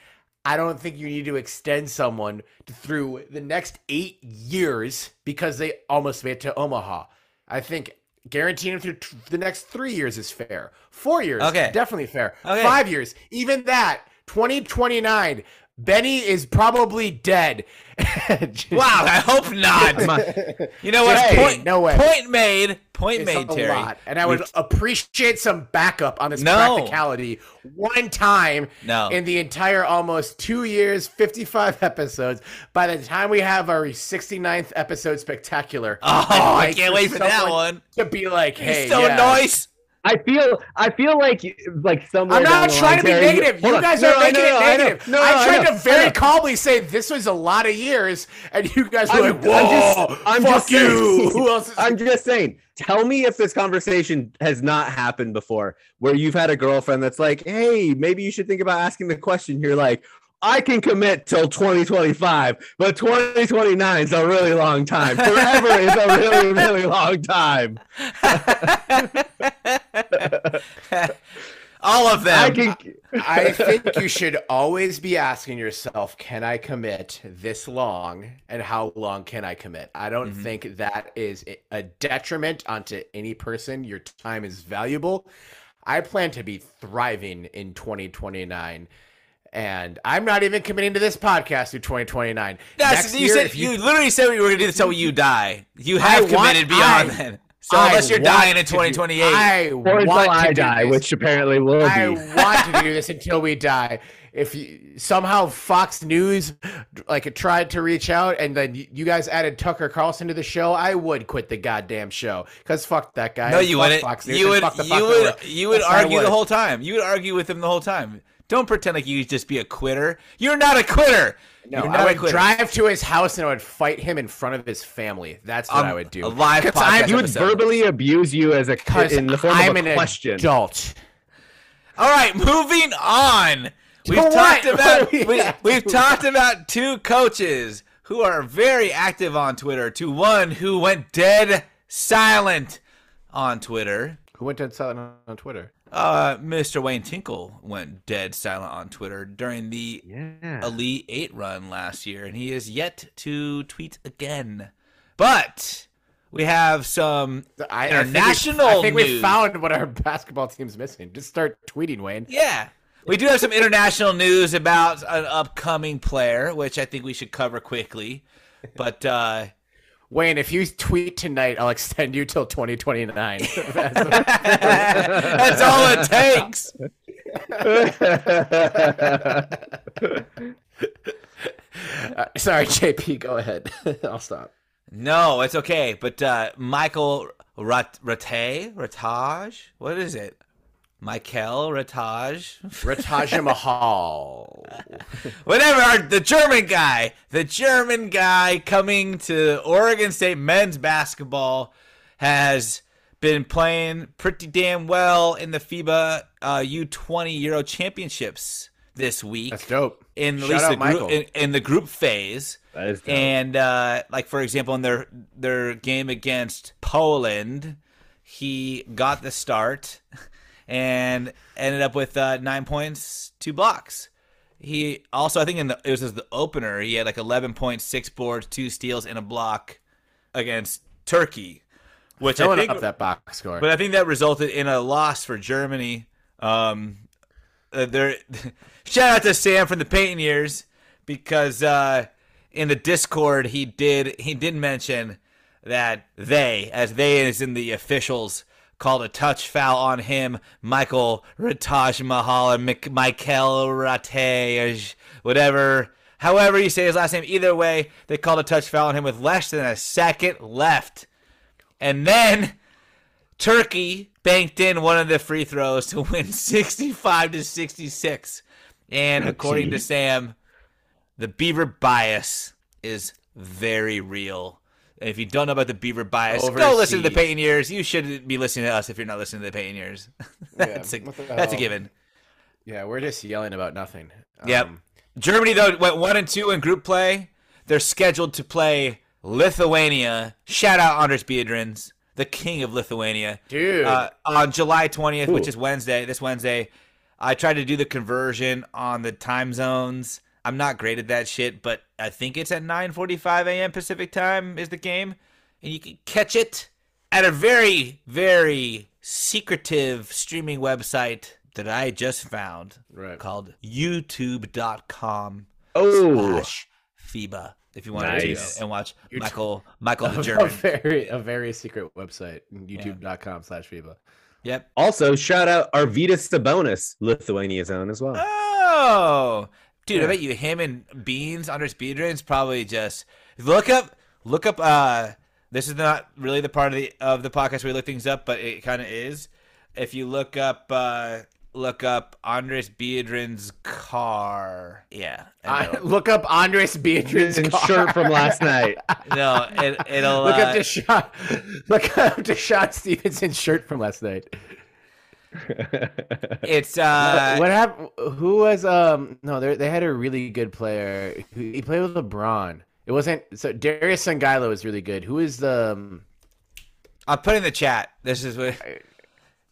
I don't think you need to extend someone through the next eight years because they almost made it to Omaha. I think guaranteeing them through t- the next three years is fair. Four years, Okay. definitely fair. Okay. Five years, even that. 2029, Benny is probably dead. Wow, I hope not. You know what? Hey, point, no way. Point made. Point It's made, a Terry. lot, and I would We've- appreciate some backup on this No. practicality one time No. in the entire almost two years, 55 episodes. By the time we have our 69th episode spectacular, Oh, I'd I can't wait for that one. To be like, hey, He's so yeah. nice. I feel I feel like like somewhere. I'm not trying to be Terry, negative. hold You guys No, are I making know, it I know. negative. No, I I tried know, to I very calmly say this was a lot of years, and you guys were I'm- like, I'm just- I'm fuck just you." saying. Who else? Is- I'm just saying. Tell me if this conversation has not happened before, where you've had a girlfriend that's like, "Hey, maybe you should think about asking the question." You're like, "I can commit till 2025, but 2029 is a really long time. Forever is a really, really long time." All of them. I can. I think you should always be asking yourself, can I commit this long and how long can I commit? I don't Mhm. think that is a detriment onto any person. Your time is valuable. I plan to be thriving in 2029 and I'm not even committing to this podcast through 2029. That's, Next you year, said if you, literally said we were going to do this until you die. You have I want- committed beyond I- then. So I unless you're dying in to do- 2028, I Or want until to I die, which apparently will I be. I want to do this until we die. If you, somehow Fox News like tried to reach out and then you guys added Tucker Carlson to the show, I would quit the goddamn show because fuck that guy. no, you wouldn't. Fox News You would. You would. You would I argue the whole time. You would argue with him the whole time. Don't pretend like you just be a quitter. You're not a quitter. No, You're I would quitter. drive to his house and I would fight him in front of his family. That's what Um, I would do. A live 'Cause podcast I'm- He would verbally abuse you as a Because in the form I'm of a an question. adult. All right, moving on. We've what? talked What about we we, we've talked about two coaches who are very active on Twitter. To one who went dead silent on Twitter. Who went dead silent on Twitter? Uh, Mr. Wayne Tinkle went dead silent on Twitter during the Yeah. Elite Eight run last year, and he is yet to tweet again. But we have some I, International I think, we, I think we found what our basketball team's missing. Just start tweeting, Wayne. Yeah. We do have some international news about an upcoming player, which I think we should cover quickly. But uh, Wayne, if you tweet tonight, I'll extend you till 2029. that's all it takes. Uh, sorry, JP, go ahead. I'll stop. No, it's okay. But uh, Michael Rat- Rattay, Rataj, what is it? Michael Rataj, Rataja Mahal. whatever. The German guy, the German guy coming to Oregon State men's basketball has been playing pretty damn well in the FIBA uh, U20 Euro Championships this week. That's dope. in Shout least the Michael. group in, in the group phase. That is dope. And uh, like for example, in their their game against Poland, he got the start and ended up with uh, nine points, two blocks. He also, I think, in the it was as the opener, he had like eleven points, six boards, two steals, and a block against Turkey, which I Filling think up that box score. but I think that resulted in a loss for Germany. Um, uh, there, shout out to Sam from the Painting Years because uh, in the Discord he did he did mention that they, as they is in the officials, called a touch foul on him, Michael Rataj Mahal and Mik- Michael Rate, whatever. However you say his last name, either way, they called a touch foul on him with less than a second left. And then Turkey banked in one of the free throws to win 65 to 66. And according to Sam, the Beaver bias is very real. And if you don't know about the Beaver bias, go listen to the Overseas. Years. You should be listening to us if you're not listening to the Peyton Years. that's, a, the that's a given. yeah, we're just yelling about nothing. Yep. Um, Germany though went one and two in group play. They're scheduled to play Lithuania. Shout out Andris Biedrins, the king of Lithuania, Dude. Uh, on July twentieth, which is Wednesday. This Wednesday, I tried to do the conversion on the time zones. I'm not great at that shit, but I think it's at 9:45 a.m. Pacific time is the game, and you can catch it at a very, very secretive streaming website that I just found Right. called youtube.com Oh, slash FIBA if you want Nice. to and watch You're t- Michael Michael the a very a very secret website, youtube.com slash FIBA. Yep. also shout out Arvydas Sabonis, Lithuania's own as well. Oh, dude, Yeah. I bet you him and Beans under Speedrins probably just look up look up. uh This is not really the part of the of the podcast where we look things up, but it kind of is. If you look up uh look up Andres Biedrin's car, yeah, and I, look up Andres Beatriz And shirt from last night. no, it, it'll Look uh, up DeShawn. Look up DeShawn Stevenson's shirt from last night. it's uh what happened? Who was um? No, they they had a really good player. He played with LeBron. It wasn't so. Darius Songaila was really good. Who is the um, I'll put in the chat. This is what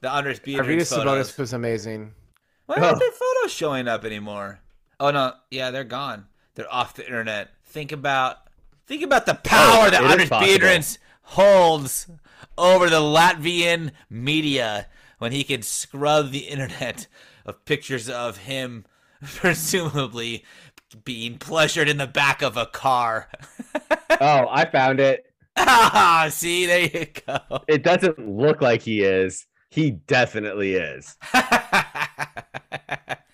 the Andres Biedrin Arvydas photos. Sabonis was amazing. Why aren't their photos showing up anymore? Oh no, yeah, they're gone. They're off the internet. Think about think about the power Oh, that it is Andres possible. Holds over the Latvian media when he could scrub the internet of pictures of him presumably being pleasured in the back of a car. oh, I found it. ah, see, there you go. It doesn't look like he is. He definitely is.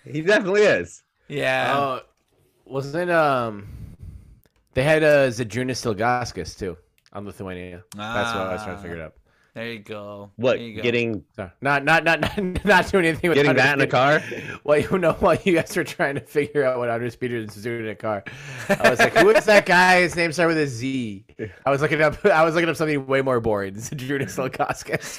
He definitely is. yeah. Oh, wasn't um? They had uh, Zydrunas Ilgauskas too on Lithuania. That's what I was trying to figure it out. There you go. What There you go. getting So, not not not not not doing anything with getting that in a car? Well, you know, while you guys were trying to figure out what Andres Peters was doing in a car, I was like, "Who is that guy? His name started with a Z. I was looking up. I was looking up something way more boring. Zydrunas Ilgauskas.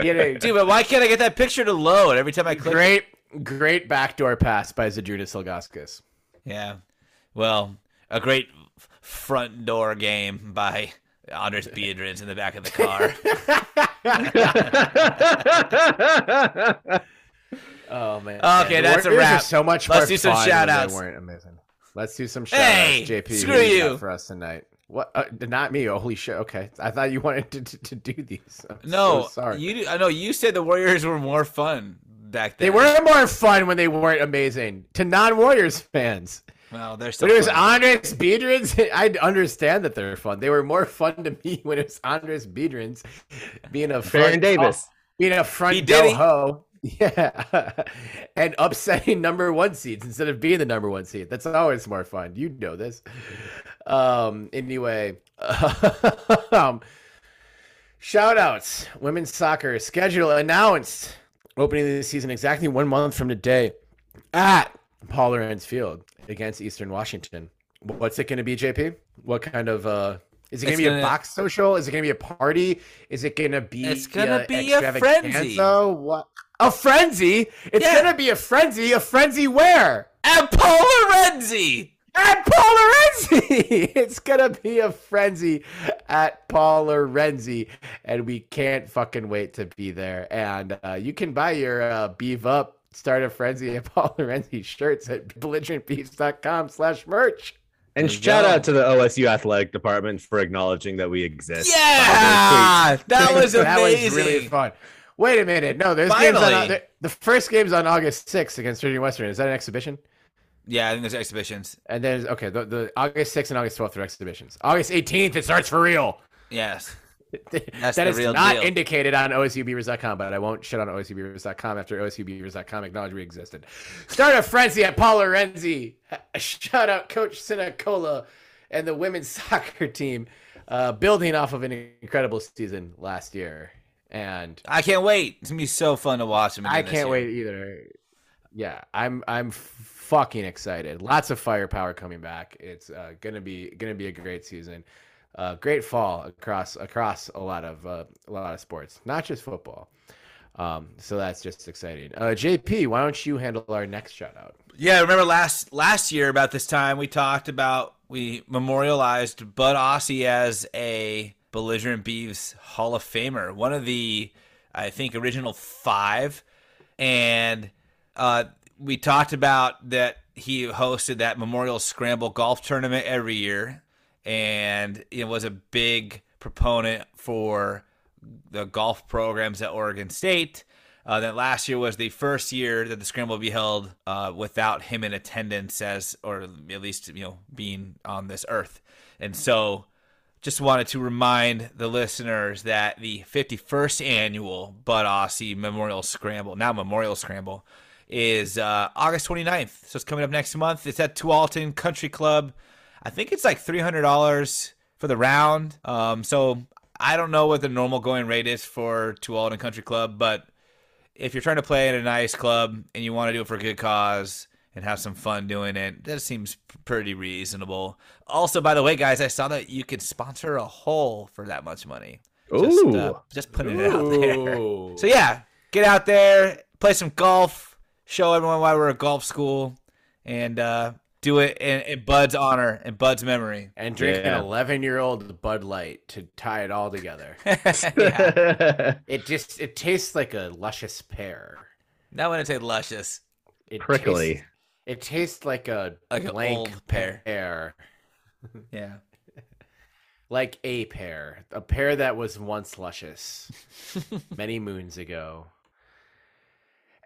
Dude, but why can't I get that picture to load every time I click? great, great backdoor pass by Zydrunas Ilgauskas. Yeah. Well, a great front door game by Andris Biedrins in the back of the car. Oh man. Okay, that's a wrap. So much Let's do some fun shout-outs. They weren't amazing. Let's do some shout Hey, outs. JP, screw you. for us tonight. What? Uh, not me. Holy shit. Okay, I thought you wanted to, to, to do these. I'm no, so sorry. you. I know you said the Warriors were more fun back then. They were more fun when they weren't amazing to non-Warriors fans. Well, they're still. When it was fun. Andris Biedrins, I understand that they're fun. They were more fun to me when it was Andris Biedrins being a Baron front- Davis. being a front He did ho. Yeah, and upsetting number one seeds instead of being the number one seed. That's always more fun. You know this. Um. Anyway, um, shout outs. Women's soccer schedule announced. Opening of the season exactly one month from today at Paul Lorenz Field against Eastern Washington. What's it going to be, JP? What kind of uh? Is it going to be gonna- a box social? Is it going to be a party? Is it going to be? It's gonna uh, be a frenzy. What? A frenzy? It's Yeah. going to be a frenzy. A frenzy where? At Paul Lorenzi. At Paul Lorenzi. It's gonna be a frenzy at Paul Lorenzi, and we can't fucking wait to be there. And uh, you can buy your uh, beef up, start a frenzy at Paul Lorenzi shirts at belligerentbeavs.com slash merch. And shout go. out to the OSU athletic department for acknowledging that we exist. Yeah, that was amazing. that was really fun. Wait a minute, no, there's games on uh, Finally. the, the first game's on August 6th against Virginia Western. Is that an exhibition? Yeah, I think there's exhibitions. And then okay, the, the August 6th and August 12th are exhibitions. August 18th it starts for real. Yes. That's the that is real not deal. indicated on OSUBeavers.com, but I won't shit on OSUBeavers.com after OSUBeavers.com acknowledged we existed. Start a frenzy at Paul Lorenzi. Shout out Coach Sinacola and the women's soccer team, uh, building off of an incredible season last year. And I can't wait. It's gonna be so fun to watch them. I can't wait either. Yeah, I'm I'm fucking excited. Lots of firepower coming back. It's uh, gonna be gonna be a great season. Uh, great fall across across a lot of uh, a lot of sports, not just football. Um, so that's just exciting. Uh, JP, why don't you handle our next shout out? Yeah, remember last last year about this time we talked about we memorialized Bud Ossie as a belligerent Beavs Hall of Famer, one of the I think original five, and uh, we talked about that he hosted that Memorial Scramble golf tournament every year, and it was a big proponent for the golf programs at Oregon State. Uh, that last year was the first year that the scramble will be held uh, without him in attendance, as or at least you know being on this earth. And so, just wanted to remind the listeners that the 51st annual Bud Aussie Memorial Scramble, now Memorial Scramble, is uh, August 29th. So it's coming up next month. It's at Tualatin Country Club. I think it's like $300 for the round. Um, so I don't know what the normal going rate is for Tualatin Country Club, but if you're trying to play in a nice club and you want to do it for a good cause and have some fun doing it, that seems pretty reasonable. Also, by the way, guys, I saw that you could sponsor a hole for that much money. Just, Ooh. uh, just putting it out there. So yeah, get out there, play some golf, show everyone why we're a golf school, and uh, do it in, in Bud's honor and Bud's memory. and drink Yeah. an 11 year old Bud Light to tie it all together. It just it tastes like a luscious pear. That when I say luscious. It Prickly. Tastes, it tastes like a Like an blank old pear. pear, Yeah. like a pear, a pear that was once luscious many moons ago.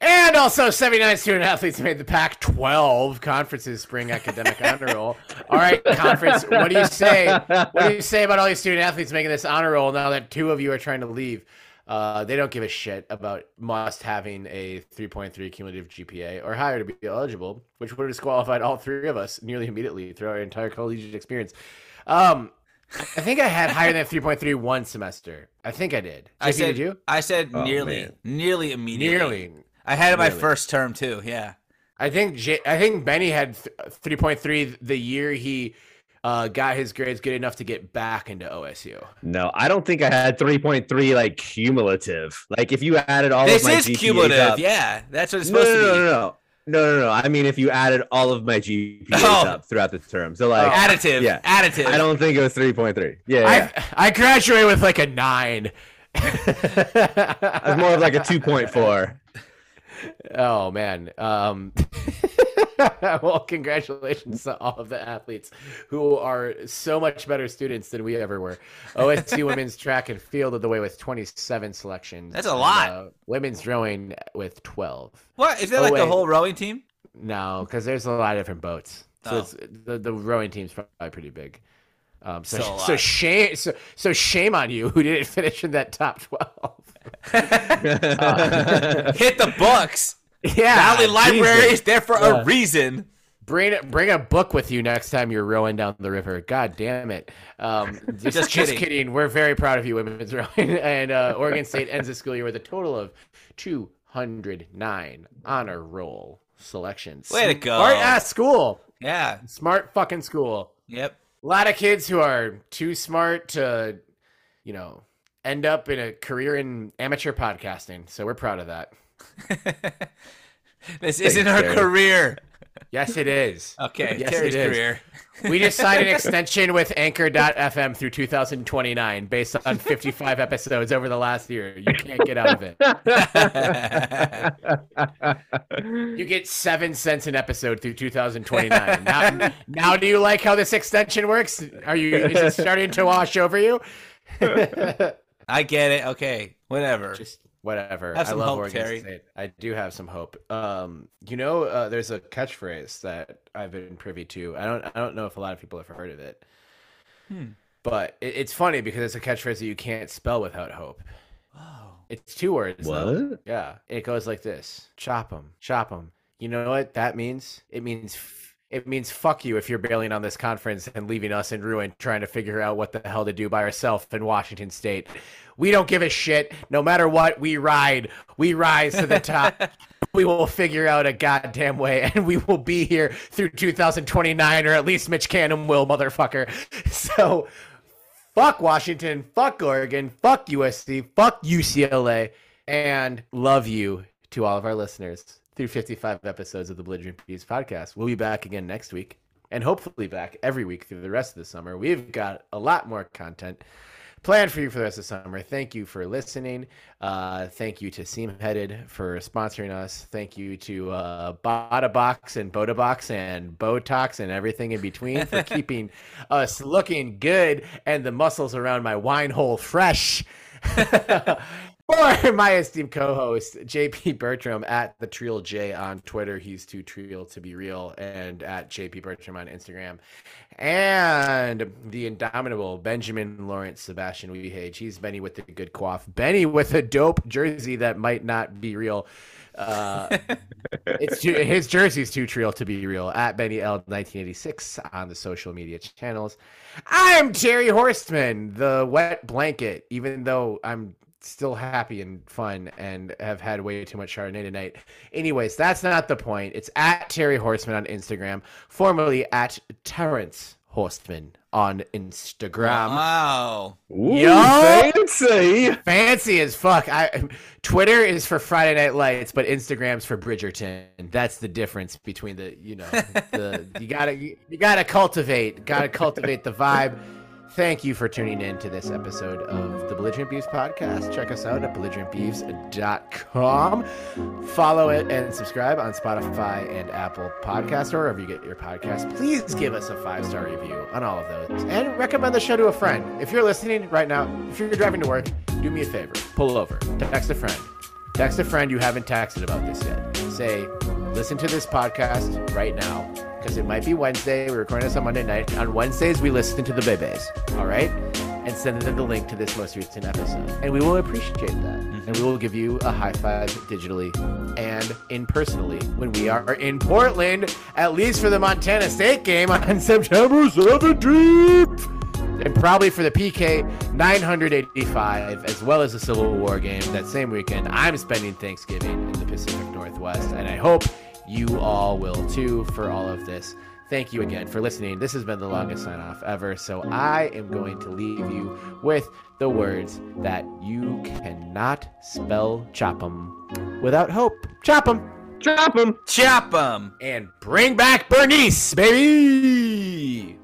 And also, 79 student athletes made the Pac 12 conferences spring academic honor roll. All right, conference, what do you say? What do you say about all these student athletes making this honor roll now that two of you are trying to leave? Uh, they don't give a shit about must having a 3.3 cumulative GPA or higher to be eligible, which would have disqualified all three of us nearly immediately through our entire collegiate experience. Um, I think I had higher than 3.3 one semester. I think I did. I said did you? I said Oh, nearly, man. nearly immediately. Nearly. I had it my first term too. Yeah. I think J- I think Benny had 3.3 the year he uh, got his grades good enough to get back into OSU. no, I don't think I had 3.3 like cumulative. Like if you added all this of my is GPAs cumulative. up, Yeah, that's what it's supposed no, no, to be. no, no, no, no, no. I mean, if you added all of my GPAs Oh. up throughout the term, so like, Additive. Yeah. Additive. I don't think it was 3.3. Yeah, yeah. I I graduated with like a nine. I was more of like a 2.4. Oh man. Um well, congratulations to all of the athletes who are so much better students than we ever were. OSU women's track and field of the way with 27 selections. That's a and, lot. uh, women's rowing with 12. What is that Oh, like the whole rowing team? No, because there's a lot of different boats. So Oh. it's, the the rowing team's probably pretty big. Um, so So so shame so, so shame on you who didn't finish in that top 12. Hit the books. Yeah, Valley Library Jesus. is there for Yeah. a reason. Bring bring a book with you next time you're rowing down the river. God damn it! Um, just, Just just, kidding. kidding. We're very proud of you, women's rowing. And uh, Oregon State ends the school year with a total of 209 honor roll selections. Way to go. Smart ass school. Yeah. Smart fucking school. Yep. A lot of kids who are too smart to, you know, end up in a career in amateur podcasting. So we're proud of that. This isn't our Terry. career. Yes, it is. Okay, Yes, Terry's career. We just signed an extension with Anchor.fm through 2029 based on 55 episodes over the last year. You can't get out of it. You get seven cents an episode through 2029. Now, now do you like how this extension works? Are you is it starting to wash over you? I get it. Okay, whatever. Just whatever. Have some I love hope, Oregon Terry. State. I do have some hope. Um, you know, uh, there's a catchphrase that I've been privy to. I don't. I don't know if a lot of people have heard of it. Hmm. But it, it's funny because it's a catchphrase that you can't spell without hope. Oh. It's two words. though. What? Yeah. It goes like this: chop them, chop them. You know what that means? It means. F- it means fuck you if you're bailing on this conference and leaving us in ruin trying to figure out what the hell to do by ourselves in Washington State. We don't give a shit. No matter what, we ride. We rise to the top. we will figure out a goddamn way and we will be here through 2029 or at least Mitch Canham will, motherfucker. So fuck Washington, fuck Oregon, fuck USC, fuck UCLA, and love you to all of our listeners through 55 episodes of the Belligerent Beavs podcast. We'll be back again next week and hopefully back every week through the rest of the summer. We've got a lot more content planned for you for the rest of the summer. Thank you for listening. Uh, thank you to Seam Headed for sponsoring us. Thank you to uh, Bada Box and Boda Box and Botox and everything in between for keeping us looking good and the muscles around my wine hole fresh. For my esteemed co-host JP Bertram at the Trial J on Twitter, he's too trial to be real, and at JP Bertram on Instagram, and the indomitable Benjamin Lawrence Sebastian Weehage. He's Benny with the good quaff, Benny with a dope jersey that might not be real. Uh, it's his jersey's too trial to be real. At Benny L 1986 on the social media channels. I'm Jerry Horstman, the wet blanket. Even though I'm still happy and fun and have had way too much Chardonnay tonight. Anyways, that's not the point. It's at Terry Horseman on Instagram, formerly at Terrence Horseman on Instagram. Wow. Ooh, Yo! fancy. Fancy as fuck. I Twitter is for Friday Night Lights, but Instagram's for Bridgerton. That's the difference between the you know the you gotta you, you gotta cultivate gotta cultivate the vibe. Thank you for tuning in to this episode of the Belligerent Beavs podcast. Check us out at belligerentbeavs.com. Follow it and subscribe on Spotify and Apple Podcasts or wherever you get your podcasts. Please give us a five star review on all of those and recommend the show to a friend. If you're listening right now, if you're driving to work, do me a favor pull over, text a friend. Text a friend you haven't texted about this yet. Say, listen to this podcast right now because it might be Wednesday. We're recording this on Monday night. On Wednesdays, we listen to the Bebes, all right? And send them the link to this most recent episode. And we will appreciate that. Mm-hmm. And we will give you a high five digitally and in personally when we are in Portland, at least for the Montana State game on September 17th and probably for the PK 985, as well as the Civil War game that same weekend. I'm spending Thanksgiving in the Pacific Northwest, and I hope you all will too for all of this. Thank you again for listening. This has been the longest sign off ever, so I am going to leave you with the words that you cannot spell chop 'em without hope. Chop 'em Drop him. Chop 'em. and bring back Bernice, baby.